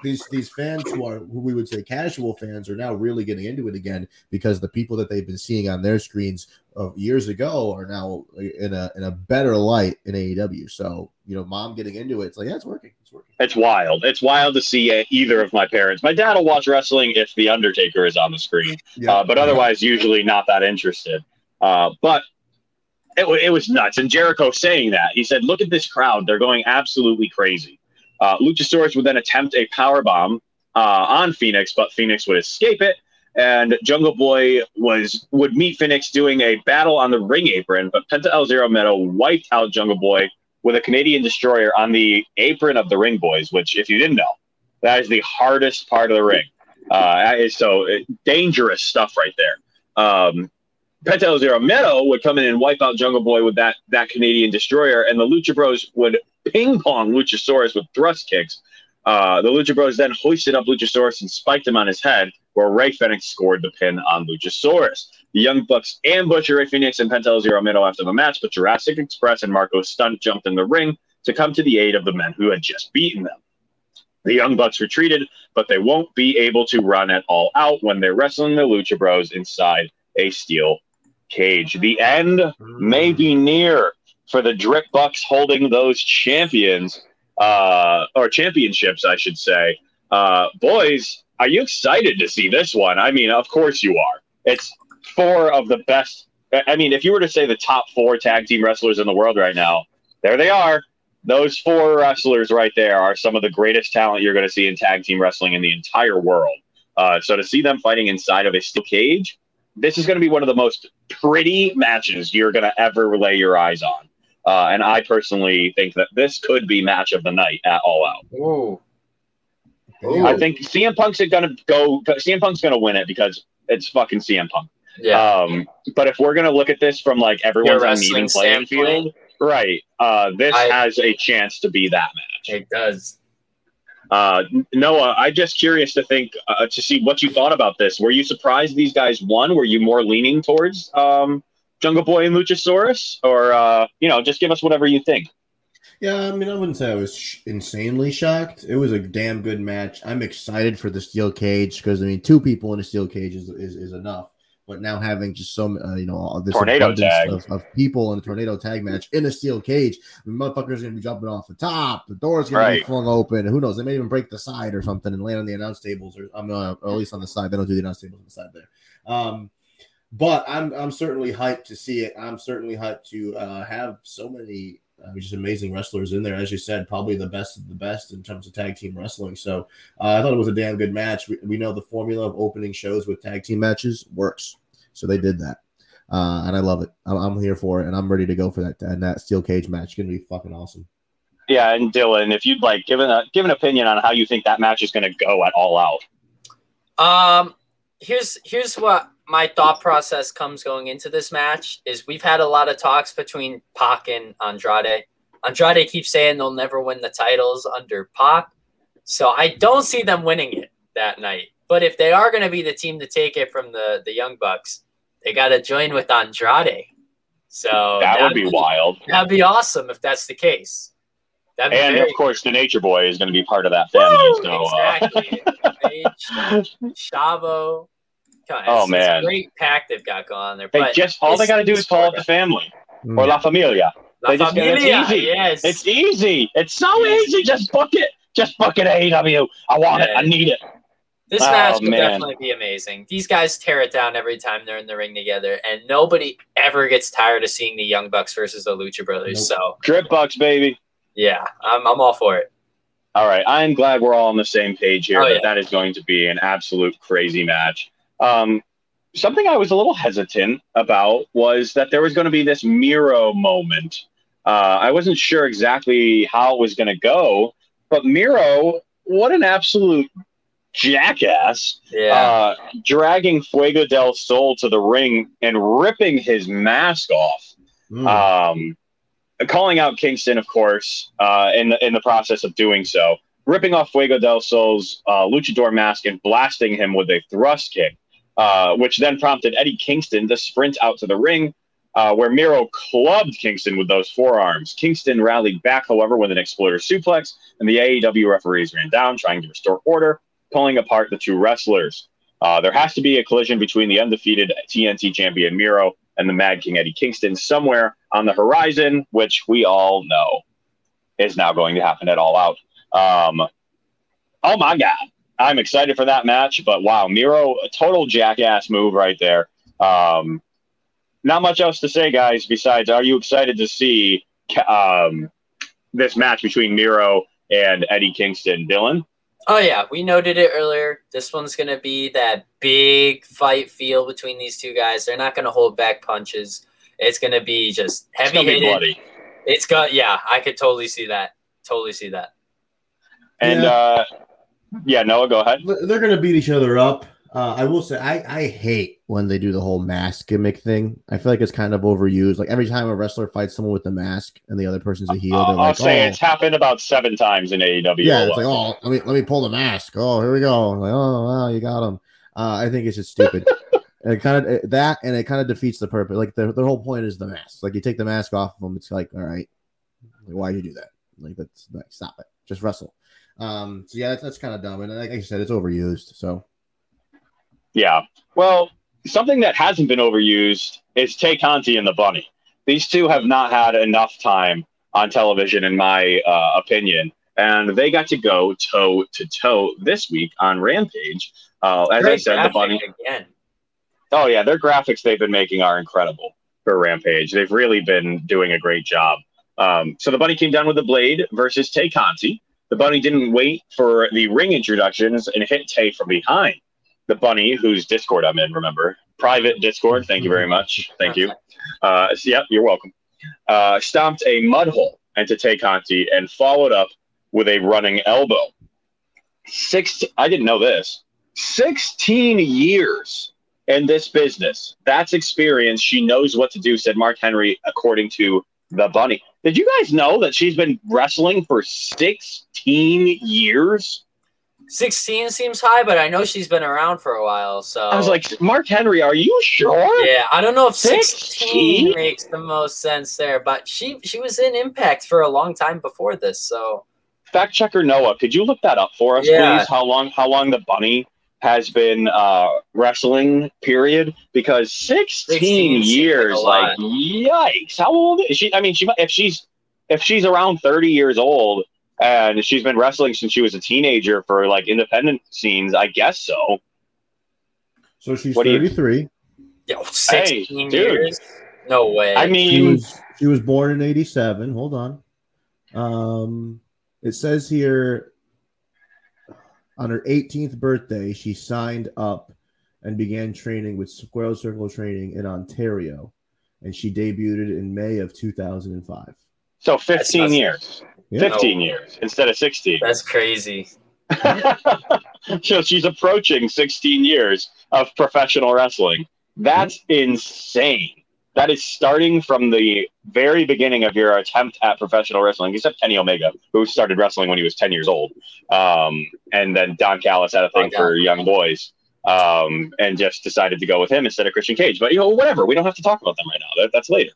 Speaker 5: these these fans who are who we would say casual fans are now really getting into it again because the people that they've been seeing on their screens of years ago are now in a in a better light in AEW. So you know, mom getting into it, it's like yeah, it's working. It's working.
Speaker 2: It's wild. It's wild to see either of my parents. My dad will watch wrestling if The Undertaker is on the screen, uh, but otherwise, usually not that interested. Uh, but it, it was nuts. And Jericho saying that, he said, Look at this crowd. They're going absolutely crazy. Uh, Luchasaurus would then attempt a power bomb uh, on Fenix, but Fenix would escape it. And Jungle Boy was would meet Fenix doing a battle on the ring apron, but Penta El Zero Miedo wiped out Jungle Boy with a Canadian destroyer on the apron of the Ring Boys, which, if you didn't know, that is the hardest part of the ring. Uh, so uh, dangerous stuff right there. Um, Penta El Zero Miedo would come in and wipe out Jungle Boy with that that Canadian destroyer, and the Lucha Bros would ping pong Luchasaurus with thrust kicks. Uh, the Lucha Bros then hoisted up Luchasaurus and spiked him on his head, where Ray Fenix scored the pin on Luchasaurus. The Young Bucks ambushed Ray Fenix and Penta El Zero Miedo after the match, but Jurassic Express and Marco Stunt jumped in the ring to come to the aid of the men who had just beaten them. The Young Bucks retreated, but they won't be able to run at all out when they're wrestling the Lucha Bros inside a steel cage. The end may be near for the Drip Bucks holding those champions, uh, or championships, I should say. Uh, boys, are you excited to see this one? I mean, of course you are. It's four of the best. I- I mean, if you were to say the top four tag team wrestlers in the world right now, there they are. Those four wrestlers right there are some of the greatest talent you're going to see in tag team wrestling in the entire world. Uh, so to see them fighting inside of a steel cage, this is going to be one of the most pretty matches you're going to ever lay your eyes on. Uh, and I personally think that this could be match of the night at All Out.
Speaker 4: Ooh.
Speaker 2: I think CM Punk's going to go. CM Punk's going to win it because it's fucking CM Punk.
Speaker 4: Yeah.
Speaker 2: Um, but if we're going to look at this from like everyone's
Speaker 4: Your
Speaker 2: on even playing field, right? Uh, this
Speaker 4: I-
Speaker 2: has a chance to be that match.
Speaker 4: It does.
Speaker 2: Uh, Noah, I'm just curious to think uh, to see what you thought about this. Were you surprised these guys won? Were you more leaning towards um, Jungle Boy and Luchasaurus, or uh, you know, just give us whatever you think?
Speaker 5: Yeah, I mean, I wouldn't say I was sh- insanely shocked. It was a damn good match. I'm excited for the steel cage because I mean, two people in a steel cage is is, is enough. But now having just some, uh, you know, all this
Speaker 2: Tornado
Speaker 5: abundance
Speaker 2: tag.
Speaker 5: Of, of people in a tornado tag match in a steel cage, the motherfuckers gonna be jumping off the top. The door's gonna be flung open. Who knows? They may even break the side or something and land on the announce tables, or I'm uh, or at least on the side. They don't do the announce tables on the side there. Um, but I'm I'm certainly hyped to see it. I'm certainly hyped to uh, have so many uh, just amazing wrestlers in there. As you said, probably the best of the best in terms of tag team wrestling. So uh, I thought it was a damn good match. We, we know the formula of opening shows with tag team matches works, so they did that, uh, and I love it. I'm, I'm here for it, and I'm ready to go for that. And that steel cage match is going to be fucking awesome.
Speaker 2: Yeah, and Dylan, if you'd like, give an uh, give an opinion on how you think that match is going to go at All Out.
Speaker 4: Um, here's here's what my thought process comes going into this match is we've had a lot of talks between Pac and Andrade. Andrade keeps saying they'll never win the titles under Pac, so I don't see them winning it that night. But if they are going to be the team to take it from the the Young Bucks, they got to join with Andrade. So
Speaker 2: that would
Speaker 4: that'd
Speaker 2: be wild.
Speaker 4: That'd be awesome if that's the case. That'd be
Speaker 2: And of course, the Nature Boy is going to be part of that family.
Speaker 4: Woo!
Speaker 2: so, uh,
Speaker 4: exactly. Paige, Chavo. Come
Speaker 2: Oh,
Speaker 4: it's- it's a
Speaker 2: man.
Speaker 4: great pack they've got going on there.
Speaker 2: they
Speaker 4: But
Speaker 2: just all they got to do is call it
Speaker 4: for
Speaker 2: the family
Speaker 5: Mm.
Speaker 2: or La Familia.
Speaker 4: La
Speaker 2: They just- it's easy.
Speaker 4: yes.
Speaker 2: It's easy. It's so easy. Just book it. Just book it. AEW. I want it. I need it.
Speaker 4: This
Speaker 2: Oh,
Speaker 4: match will
Speaker 2: man.
Speaker 4: definitely be amazing. These guys tear it down every time they're in the ring together, and nobody ever gets tired of seeing the Young Bucks versus the Lucha Brothers. So
Speaker 2: Drip Bucks, baby.
Speaker 4: Yeah, I'm, I'm all for it.
Speaker 2: All right, I'm glad we're all on the same page here.
Speaker 4: Oh, yeah.
Speaker 2: that is going to be an absolute crazy match. Um, something I was a little hesitant about was that there was going to be this Miro moment. Uh, I wasn't sure exactly how it was going to go, but Miro, what an absolute jackass!
Speaker 4: Yeah.
Speaker 2: Uh, dragging Fuego del Sol to the ring and ripping his mask off. Um, calling out Kingston, of course, uh, in the, in the process of doing so, ripping off Fuego del Sol's uh, luchador mask and blasting him with a thrust kick, uh, which then prompted Eddie Kingston to sprint out to the ring, uh, where Miro clubbed Kingston with those forearms. Kingston rallied back, however, with an exploder suplex, and the AEW referees ran down, trying to restore order, pulling apart the two wrestlers. Uh, there has to be a collision between the undefeated TNT champion Miro and the Mad King Eddie Kingston somewhere on the horizon, which we all know is now going to happen at All Out. Um, oh my God. I'm excited for that match, but wow, Miro, a total jackass move right there. Um, not much else to say, guys, besides, are you excited to see um, this match between Miro and Eddie Kingston? Dylan?
Speaker 4: Oh yeah, we noted it earlier. This one's gonna be that big fight feel between these two guys. They're not gonna hold back punches. It's gonna be just
Speaker 2: It's
Speaker 4: heavy
Speaker 2: gonna be
Speaker 4: hitting.
Speaker 2: bloody.
Speaker 4: It's got yeah, I could totally see that. Totally see that.
Speaker 2: And
Speaker 5: Yeah.
Speaker 2: uh, yeah, Noah, go ahead.
Speaker 5: They're gonna beat each other up. Uh, I will say I, I hate when they do the whole mask gimmick thing. I feel like it's kind of overused. Like every time a wrestler fights someone with a mask and the other person's a heel, they're
Speaker 2: I'll
Speaker 5: like,
Speaker 2: say
Speaker 5: oh.
Speaker 2: it's happened about seven times in AEW.
Speaker 5: yeah, it's like oh, let me let me pull the mask. Oh, here we go. Like oh, wow, you got him. Uh, I think it's just stupid. And it kind of that, and it kind of defeats the purpose. Like the, the whole point is the mask. Like you take the mask off of them, it's like, all right, like, why do you do that? Like that's like stop it, just wrestle. Um, so yeah, that's, that's kind of dumb. And like I said, it's overused. So
Speaker 2: Yeah. Well, something that hasn't been overused is Tay Conti and the Bunny. These two have not had enough time on television, in my uh, opinion, and they got to go toe to toe this week on Rampage. Uh, as I said, the Bunny.
Speaker 4: again.
Speaker 2: Oh yeah, their graphics they've been making are incredible for Rampage. They've really been doing a great job. Um, so the bunny came down with the blade versus Tay Conti. The bunny didn't wait for the ring introductions and hit Tay from behind. The bunny, whose Discord I'm in, remember, private Discord. Thank you very much. Thank you. Uh, so, yep, you're welcome. Uh, stomped a mud hole into Tay Conti and followed up with a running elbow. Six. I didn't know this. 16 years in this business. That's experience. She knows what to do, said Mark Henry, according to the bunny. Did you guys know that she's been wrestling for 16 years?
Speaker 4: 16 seems high, but I know she's been around for a while. So
Speaker 2: I was like, Mark Henry, are you sure?
Speaker 4: yeah, I don't know if 16
Speaker 2: 16?
Speaker 4: makes the most sense there, but she she was in Impact for a long time before this. So
Speaker 2: Fact checker Noah, could you look that up for us,
Speaker 4: Yeah.
Speaker 2: please? How long how long the bunny has been uh, wrestling, period? Because 16,
Speaker 4: 16 seems like
Speaker 2: years, like, yikes. How old is she? I mean, she might- if she's if she's around 30 years old and she's been wrestling since she was a teenager for like independent scenes, I guess so.
Speaker 5: so she's
Speaker 2: What do you-
Speaker 5: 33.
Speaker 4: yo, 16
Speaker 2: dude.
Speaker 4: years? No way.
Speaker 2: I
Speaker 5: She
Speaker 2: mean,
Speaker 5: was she was born in 87. Hold on. Um it says here on her 18th birthday, she signed up and began training with Squared Circle Training in Ontario. And she debuted in May of 2005.
Speaker 2: so 15 years.
Speaker 5: Yeah.
Speaker 2: 15 years instead of 16.
Speaker 4: That's crazy.
Speaker 2: so she's approaching 16 years of professional wrestling. That's mm-hmm. insane. That is starting from the very beginning of your attempt at professional wrestling, except Kenny Omega, who started wrestling when he was 10 years old. Um, and then Don Callis had a thing
Speaker 4: Don
Speaker 2: for young boys um, and just decided to go with him instead of Christian Cage. But, you know, whatever. We don't have to talk about them right now. That, that's later.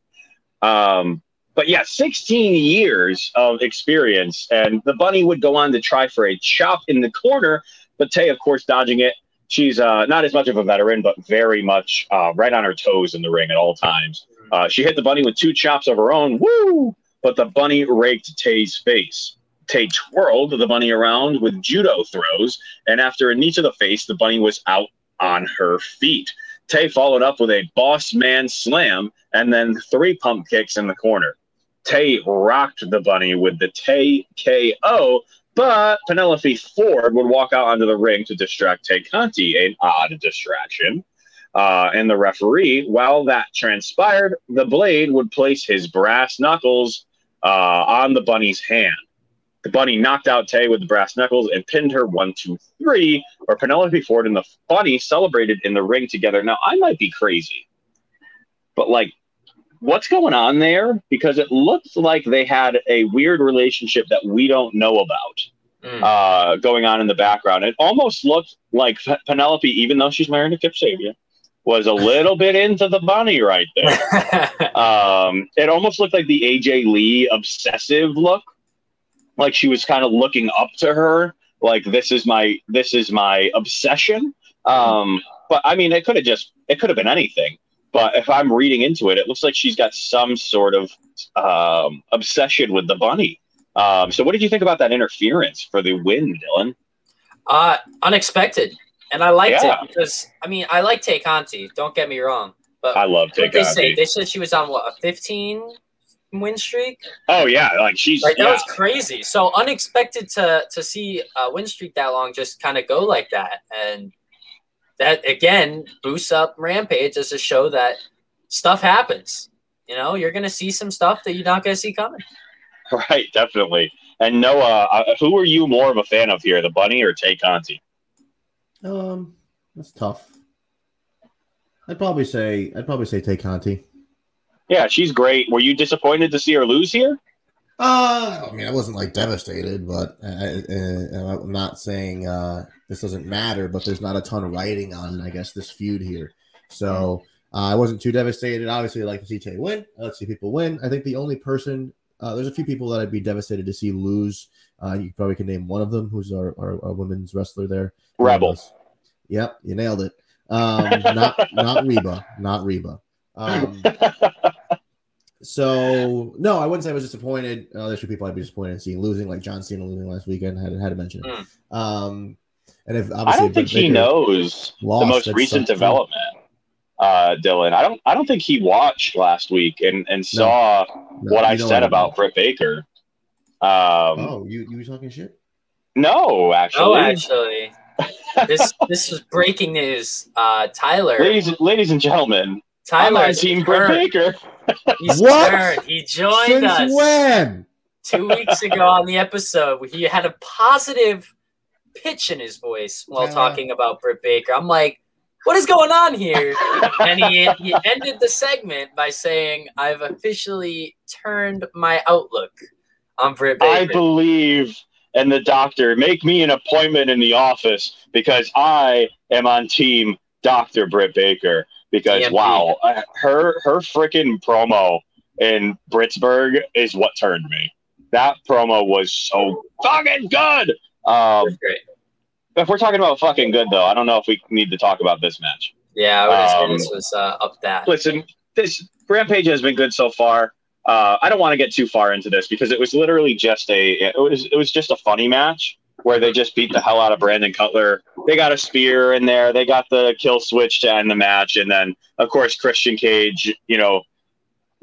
Speaker 2: Um, but yeah, 16 years of experience. And the bunny would go on to try for a chop in the corner, but Tay, of course, dodging it. She's uh, not as much of a veteran, but very much uh, right on her toes in the ring at all times. Uh, she hit the bunny with two chops of her own. Woo! But the bunny raked Tay's face. Tay twirled the bunny around with judo throws, and after a knee to the face, the bunny was out on her feet. Tay followed up with a boss man slam and then three pump kicks in the corner. Tay rocked the bunny with the Tay KO, but Penelope Ford would walk out onto the ring to distract Tay Conti, an odd distraction. Uh, and the referee, while that transpired, the blade would place his brass knuckles uh, on the bunny's hand. The bunny knocked out Tay with the brass knuckles and pinned her one, two, three, or Penelope Ford and the bunny celebrated in the ring together. Now, I might be crazy, but like, what's going on there? Because it looks like they had a weird relationship that we don't know about
Speaker 4: Mm.
Speaker 2: uh, going on in the background. It almost looked like Penelope, even though she's married to Kip Sabian, was a little bit into the bunny right there. um, it almost looked like the AJ Lee obsessive look, like she was kind of looking up to her, like this is my this is my obsession. Um, but I mean, it could have just it could have been anything. But if I'm reading into it, it looks like she's got some sort of um, obsession with the bunny. Um, so, what did you think about that interference for the win, Dylan?
Speaker 4: Uh, unexpected, and I liked
Speaker 2: Yeah.
Speaker 4: it because I mean I like Tay Conti. Don't get me wrong, but
Speaker 2: I love
Speaker 4: what they say they said she was on what a 15 win streak.
Speaker 2: Oh yeah, like she's
Speaker 4: Like that
Speaker 2: yeah.
Speaker 4: was crazy. So unexpected to to see a win streak that long just kind of go like that, and that again boosts up Rampage as a show that stuff happens. You know, you're gonna see some stuff that you're not gonna see coming.
Speaker 2: right, definitely. And Noah, uh, who are you more of a fan of here, the bunny or Tay Conti?
Speaker 5: Um, that's tough. I'd probably say I'd probably say Tay Conti.
Speaker 2: Yeah, she's great. Were you disappointed to see her lose here?
Speaker 5: Uh, I mean, I wasn't like devastated, but I, I, I'm not saying uh, this doesn't matter. But there's not a ton of writing on, I guess, this feud here. So uh, I wasn't too devastated. Obviously, I like to see Tay win. I like to see people win. I think the only person uh, there's a few people that I'd be devastated to see lose. Uh, you probably can name one of them, who's our, our, our women's wrestler there.
Speaker 2: Rebel.
Speaker 5: Yep, you nailed it. Um, not not Reba, not Reba. Um, so no, I wouldn't say I was disappointed. Uh, there's few people I'd be disappointed in seeing losing, like John Cena losing last weekend. Had had to mention it. Um, and if obviously
Speaker 2: I don't think
Speaker 5: Britt
Speaker 2: he knows
Speaker 5: lost,
Speaker 2: the most recent
Speaker 5: sucked,
Speaker 2: development, uh, Dylan. I don't. I don't think he watched last week and and saw
Speaker 5: No,
Speaker 2: what I said about Britt Baker. Um,
Speaker 5: Oh, you you were talking shit?
Speaker 2: No, actually,
Speaker 4: Oh, actually, this this was breaking news. Uh, Tyler,
Speaker 2: ladies, ladies and gentlemen, I'm
Speaker 4: Tyler
Speaker 2: Team Britt Baker.
Speaker 4: He's
Speaker 5: What?
Speaker 4: returned. He joined
Speaker 5: Since
Speaker 4: us
Speaker 5: when?
Speaker 4: two weeks ago on the episode. He had a positive pitch in his voice while
Speaker 5: Yeah.
Speaker 4: talking about Britt Baker. I'm like, what is going on here? and he, he ended the segment by saying, I've officially turned my outlook on Britt Baker.
Speaker 2: I believe in the doctor. Make me an appointment in the office because I am on Team Doctor Britt Baker. Because
Speaker 4: TMP.
Speaker 2: wow, her her freaking promo in Brittsburgh is what turned me. That promo was so fucking good. Um,
Speaker 4: Great.
Speaker 2: if we're talking about fucking good though, I don't know if we need to talk about this match.
Speaker 4: Yeah, I would
Speaker 2: Um,
Speaker 4: this was uh, up that.
Speaker 2: Listen, this Rampage has been good so far. Uh, I don't want to get too far into this because it was literally just a it was it was just a funny match where they just beat the hell out of Brandon Cutler. They got a spear in there. They got the kill switch to end the match, and then of course Christian Cage, you know,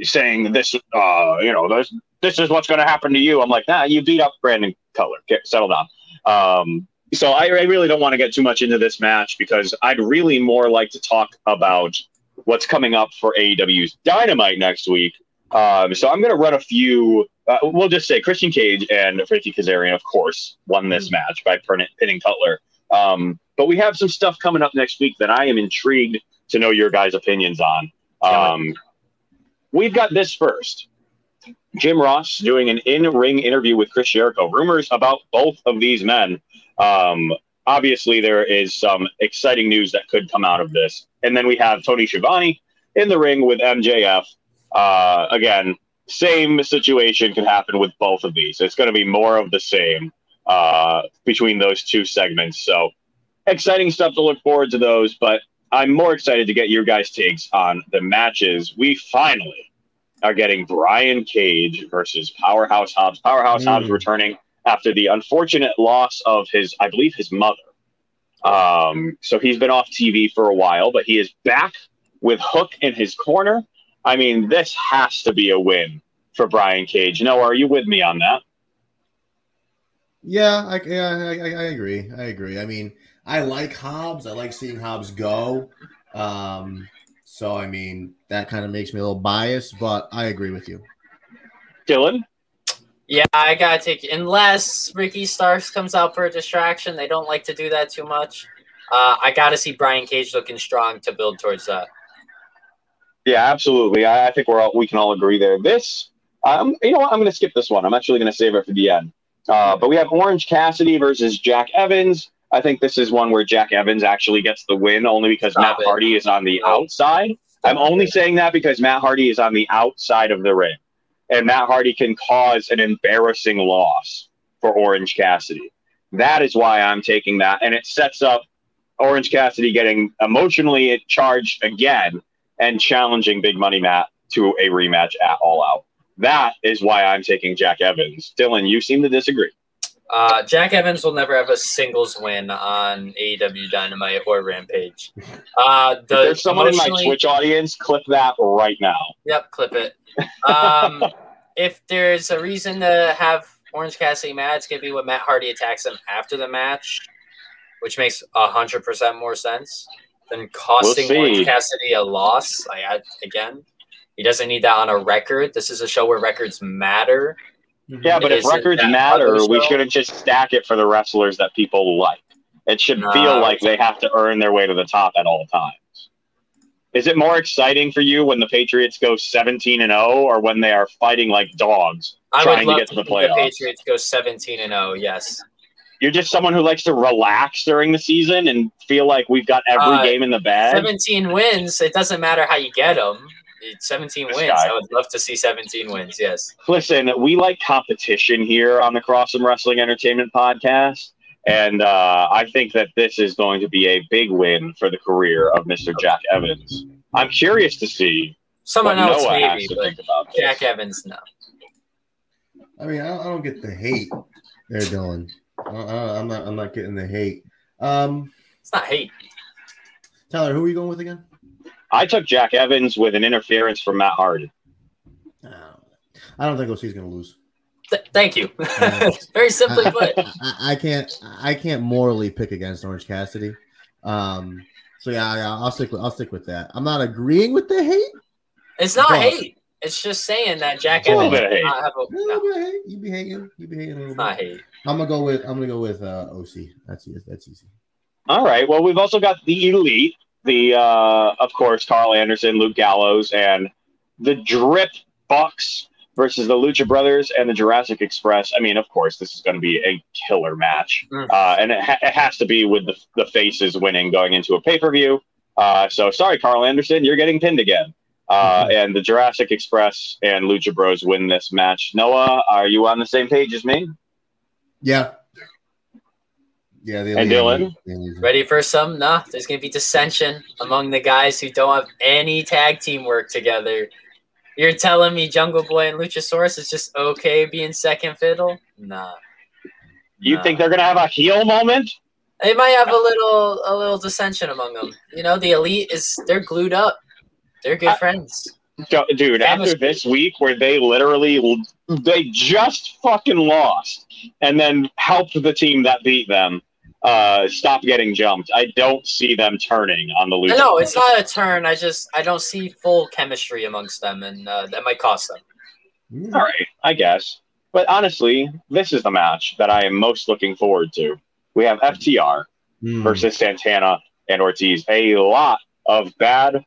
Speaker 2: saying this, uh, you know, this this is what's going to happen to you. I'm like, nah, you beat up Brandon Cutler. Get, settle down. Um, so I, I really don't want to get too much into this match because I'd really more like to talk about what's coming up for AEW's Dynamite next week. Um, so I'm going to run a few. Uh, we'll just say Christian Cage and Frankie Kazarian, of course, won this match by pin- pinning Cutler. Um, but we have some stuff coming up next week that I am intrigued to know your guys' opinions on. Um, we've got this first. Jim Ross doing an in-ring interview with Chris Jericho. Rumors about both of these men. Um, obviously, there is some exciting news that could come out of this. And then we have Tony Schiavone in the ring with MJF. Uh, again, same situation could happen with both of these. It's going to be more of the same uh, between those two segments. So exciting stuff to look forward to those. But I'm more excited to get your guys' takes on the matches. We finally are getting Brian Cage versus Powerhouse Hobbs. Powerhouse Hobbs returning after the unfortunate loss of his, I believe, his mother. Um, so he's been off TV for a while, but he is back with Hook in his corner. I mean, this has to be a win for Brian Cage. Noah, are you with me on that?
Speaker 5: Yeah, I, yeah, I, I, I agree. I agree. I mean, I like Hobbs. I like seeing Hobbs go. Um, so I mean, that kind of makes me a little biased, but I agree with you.
Speaker 2: Dylan?
Speaker 4: Yeah, I gotta take unless Ricky Starks comes out for a distraction. They don't like to do that too much. Uh, I gotta see Brian Cage looking strong to build towards that.
Speaker 2: Yeah, absolutely. I, I think we're all, we can all agree there. This, um, you know what? I'm going to skip this one. I'm actually going to save it for the end. Uh, but we have Orange Cassidy versus Jack Evans. I think this is one where Jack Evans actually gets the win only because
Speaker 4: Stop
Speaker 2: Matt
Speaker 4: it.
Speaker 2: Hardy is on the outside. I'm only saying that because Matt Hardy is on the outside of the ring. And Matt Hardy can cause an embarrassing loss for Orange Cassidy. That is why I'm taking that. And it sets up Orange Cassidy getting emotionally charged again and challenging Big Money Matt to a rematch at All Out. That is why I'm taking Jack Evans. Dylan, you seem to disagree.
Speaker 4: Uh, Jack Evans will never have a singles win on AEW Dynamite or Rampage. Uh,
Speaker 2: If
Speaker 4: the
Speaker 2: there's someone in my Twitch audience, clip that right now.
Speaker 4: Yep, clip it. Um, if there's a reason to have Orange Cassidy mad, it's gonna be when Matt Hardy attacks him after the match, which makes hundred percent more sense than costing
Speaker 2: We'll.
Speaker 4: Orange Cassidy a loss. I I- again, he doesn't need that on a record. This is a show where records matter.
Speaker 2: Yeah, but
Speaker 4: It
Speaker 2: if records matter, we shouldn't just stack it for the wrestlers that people like. It should
Speaker 4: No.
Speaker 2: feel like they have to earn their way to the top at all times. Is it more exciting for you when the Patriots go 17 and 0 or when they are fighting like dogs
Speaker 4: I would
Speaker 2: trying to get to the
Speaker 4: see the
Speaker 2: playoffs?
Speaker 4: Patriots go seventeen and zero. Yes.
Speaker 2: You're just someone who likes to relax during the season and feel like we've got every
Speaker 4: Uh,
Speaker 2: game in the bag.
Speaker 4: 17 wins. It doesn't matter how you get them. It's 17
Speaker 2: This
Speaker 4: wins.
Speaker 2: guy.
Speaker 4: I would love to see 17 wins. Yes.
Speaker 2: Listen, we like competition here on the Cross and Wrestling Entertainment Podcast. And uh, I think that this is going to be a big win for the career of Mr. Jack Evans. I'm curious to see
Speaker 4: Someone else
Speaker 2: Noah
Speaker 4: maybe, but
Speaker 2: think about this.
Speaker 4: Jack Evans, no.
Speaker 5: I mean, I don't, I don't get the hate there, Dylan. I, I, I'm not. I'm not getting the hate. Um,
Speaker 4: It's not hate.
Speaker 5: Tyler, who are you going with again?
Speaker 2: I took Jack Evans with an interference from Matt Hardy.
Speaker 5: I don't think OC's going to lose.
Speaker 4: Th- thank you. Very simply put.
Speaker 5: I, I can't. I can't morally pick against Orange Cassidy. Um, so yeah, yeah, I'll stick with. I'll stick with that. I'm not agreeing with the hate.
Speaker 4: It's not
Speaker 5: But-
Speaker 4: hate. It's just saying that Jack
Speaker 5: It's a little
Speaker 4: Evans
Speaker 5: bit of hate.
Speaker 4: not have a.
Speaker 5: A little bit of hate. You be hating. You be hating a little
Speaker 4: It's
Speaker 5: bit.
Speaker 4: not hate.
Speaker 5: I'm gonna go with. I'm gonna go with uh, OC. That's easy. That's easy.
Speaker 2: All right. Well, we've also got the Elite, the uh, of course Karl Anderson, Luke Gallows, and the Drip Bucks versus the Lucha Brothers and the Jurassic Express. I mean, of course, this is going to be a killer match,
Speaker 4: Mm.
Speaker 2: uh, and it, ha- it has to be with the, the faces winning going into a pay per view. Uh, so sorry, Karl Anderson, you're getting pinned again. Uh, and the Jurassic Express and Lucha Bros win this match. Noah, are you on the same page as me?
Speaker 5: Yeah. Yeah. The
Speaker 2: And Dylan?
Speaker 4: Ready for some? Nah, there's gonna be dissension among the guys who don't have any tag team work together. You're telling me Jungle Boy and Luchasaurus is just okay being second fiddle? Nah.
Speaker 2: You think they're going to have a heel moment?
Speaker 4: They might have a little a little dissension among them. You know, the elite is they're glued up. They're good friends.
Speaker 2: Du- Dude, after this week where they literally they just fucking lost and then helped the team that beat them uh, stop getting jumped. I don't see them turning on the Lucha.
Speaker 4: No, it's not a turn. I just I don't see full chemistry amongst them, and uh, that might cost them.
Speaker 2: All right, I guess. But honestly, this is the match that I am most looking forward to. We have FTR versus Santana and Ortiz. A lot of bad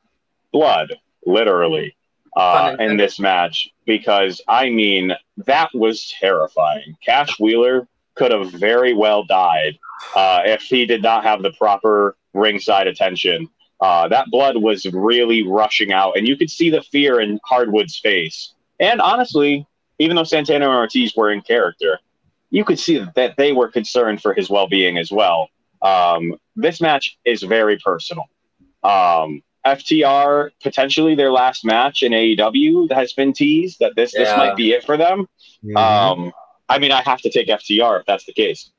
Speaker 2: blood, literally, uh, in this match because I mean that was terrifying. Cash Wheeler could have very well died uh, if he did not have the proper ringside attention. Uh, that blood was really rushing out, and you could see the fear in Harwood's face. And honestly, even though Santana and Ortiz were in character, you could see that they were concerned for his well-being as well. Um, this match is very personal. Um, FTR potentially their last match in AEW has been teased that this this might be it for them. Um, I mean, I have to take FTR if that's the case.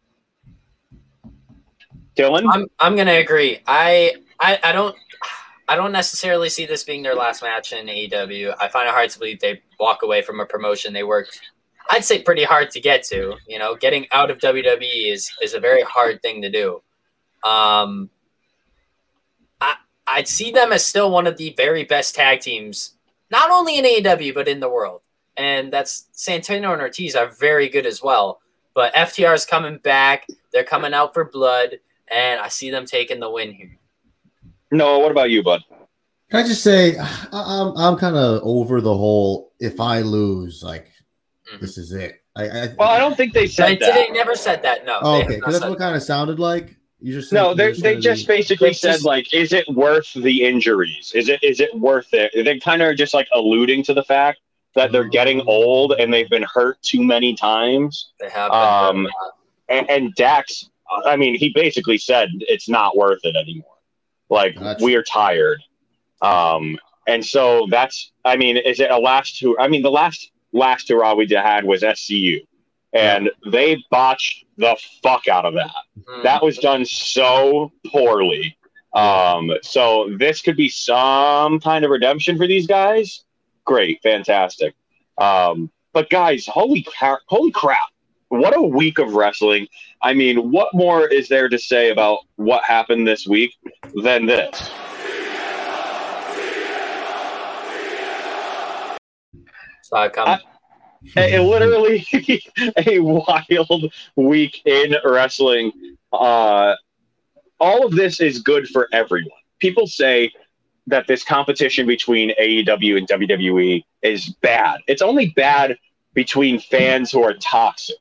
Speaker 2: Dylan,
Speaker 4: I'm I'm gonna agree. I I, I don't I don't necessarily see this being their last match in AEW. I find it hard to believe they walk away from a promotion they worked, I'd say, pretty hard to get to. You know, getting out of WWE is is a very hard thing to do. Um, I I'd see them as still one of the very best tag teams, not only in AEW but in the world. And that's Santino and Ortiz are very good as well. But FTR is coming back. They're coming out for blood, and I see them taking the win here.
Speaker 2: No, what about you, bud?
Speaker 5: Can I just say I- I'm I'm kind of over the whole if I lose, like mm-hmm. this is it. I, I
Speaker 2: Well, I don't think they
Speaker 4: They,
Speaker 2: said that.
Speaker 4: they never said that. No.
Speaker 5: oh, okay, because that's
Speaker 4: said
Speaker 5: what kind of sounded like. You just
Speaker 2: No,
Speaker 5: said
Speaker 2: they they just
Speaker 5: be-
Speaker 2: basically
Speaker 4: They
Speaker 2: said
Speaker 4: just-
Speaker 2: like, is it worth the injuries? Is it is it worth it? They kind of just like alluding to the fact that they're getting old and they've been hurt too many times.
Speaker 4: They have.
Speaker 2: Um, and, and Dax, I mean, he basically said it's not worth it anymore. Like
Speaker 5: Gotcha.
Speaker 2: we are tired. Um, and so that's, I mean, is it a last tour? I mean, the last last hurrah we had was SCU, and they botched the fuck out of that.
Speaker 4: Mhm.
Speaker 2: That was done so poorly. Um, so this could be some kind of redemption for these guys. Great, fantastic. Um, but guys, holy crap! Holy crap! What a week of wrestling. I mean, what more is there to say about what happened this week than this?
Speaker 4: So I come.
Speaker 2: a- literally a wild week in wrestling. Uh, all of this is good for everyone. People say that this competition between AEW and WWE is bad. It's only bad between fans who are toxic,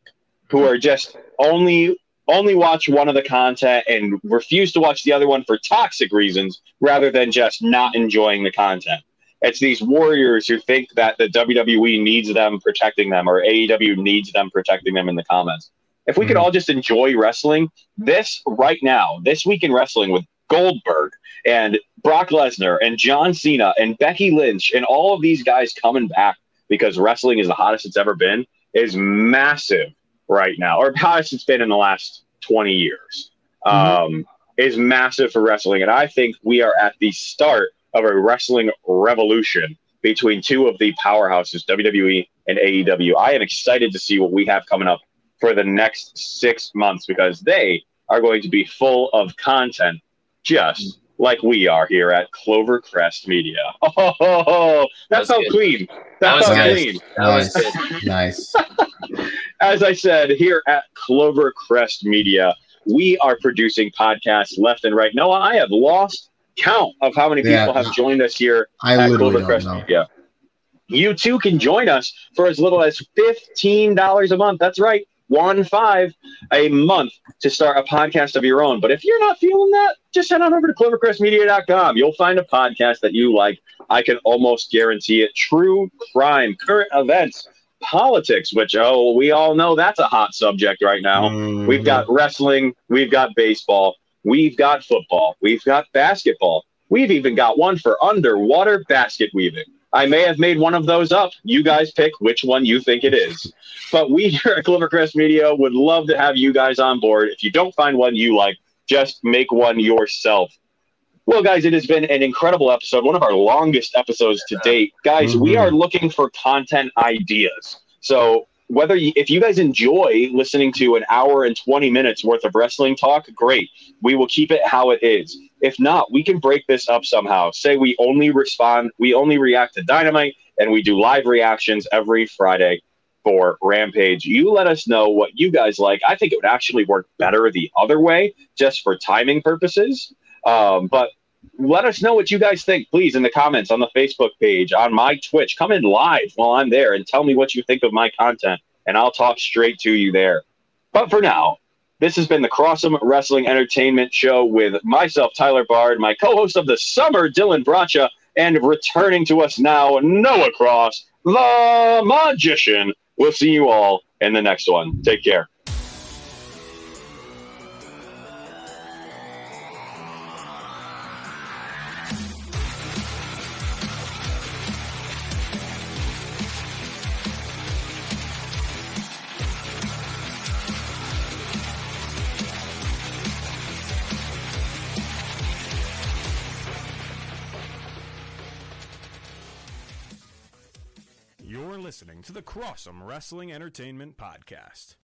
Speaker 2: who are just only only watch one of the content and refuse to watch the other one for toxic reasons rather than just not enjoying the content. It's these warriors who think that the WWE needs them protecting them or AEW needs them protecting them in the comments. If we could mm-hmm. all just enjoy wrestling, this right now, this week in wrestling with Goldberg and Brock Lesnar and John Cena and Becky Lynch and all of these guys coming back because wrestling is the hottest it's ever been is massive right now, or hottest it's been in the last 20 years. Um, is massive for wrestling. And I think we are at the start of a wrestling revolution between two of the powerhouses, WWE and AEW. I am excited to see what we have coming up for the next six months because they are going to be full of content just like we are here at Clover Crest Media. Oh, that,
Speaker 4: was
Speaker 2: felt
Speaker 4: good.
Speaker 2: clean.
Speaker 4: That
Speaker 2: That,
Speaker 4: was
Speaker 2: felt
Speaker 4: good.
Speaker 2: clean.
Speaker 4: That was
Speaker 5: nice.
Speaker 4: good.
Speaker 5: nice.
Speaker 2: As I said, here at Clover Crest Media, we are producing podcasts left and right. Noah, I have lost count of how many people
Speaker 5: Yeah.
Speaker 2: have joined us here
Speaker 5: I
Speaker 2: at
Speaker 5: literally don't know.
Speaker 2: Media. You too can join us for as little as $15 a month. That's right, one five a month to start a podcast of your own. But if you're not feeling that, just head on over to clovercrestmedia.com. You'll find a podcast that you like. I can almost guarantee it. True crime, current events, politics, which, oh, we all know that's a hot subject right now.
Speaker 5: Mm-hmm.
Speaker 2: We've got wrestling, we've got baseball, we've got football, we've got basketball, we've even got one for underwater basket weaving. I may have made one of those up. You guys pick which one you think it is. But we here at Clovercrest Media would love to have you guys on board. If you don't find one you like, just make one yourself. Well, guys, it has been an incredible episode, one of our longest episodes to date. Guys, we
Speaker 5: Mhm.
Speaker 2: are looking for content ideas. So, whether you, if you guys enjoy listening to an hour and 20 minutes worth of wrestling talk, great. We will keep it how it is. If not, we can break this up somehow. Say we only respond, we only react to Dynamite, and we do live reactions every Friday for Rampage. You let us know what you guys like. I think it would actually work better the other way, just for timing purposes. Um, but let us know what you guys think, please, in the comments on the Facebook page, on my Twitch. Come in live while I'm there and tell me what you think of my content, and I'll talk straight to you there. But for now, this has been the Crossum Wrestling Entertainment Show with myself, Tyler Bard, my co host of the summer, Dylan Bracha, and returning to us now, Noah Cross, the magician. We'll see you all in the next one. Take care.
Speaker 1: awesome wrestling entertainment podcast.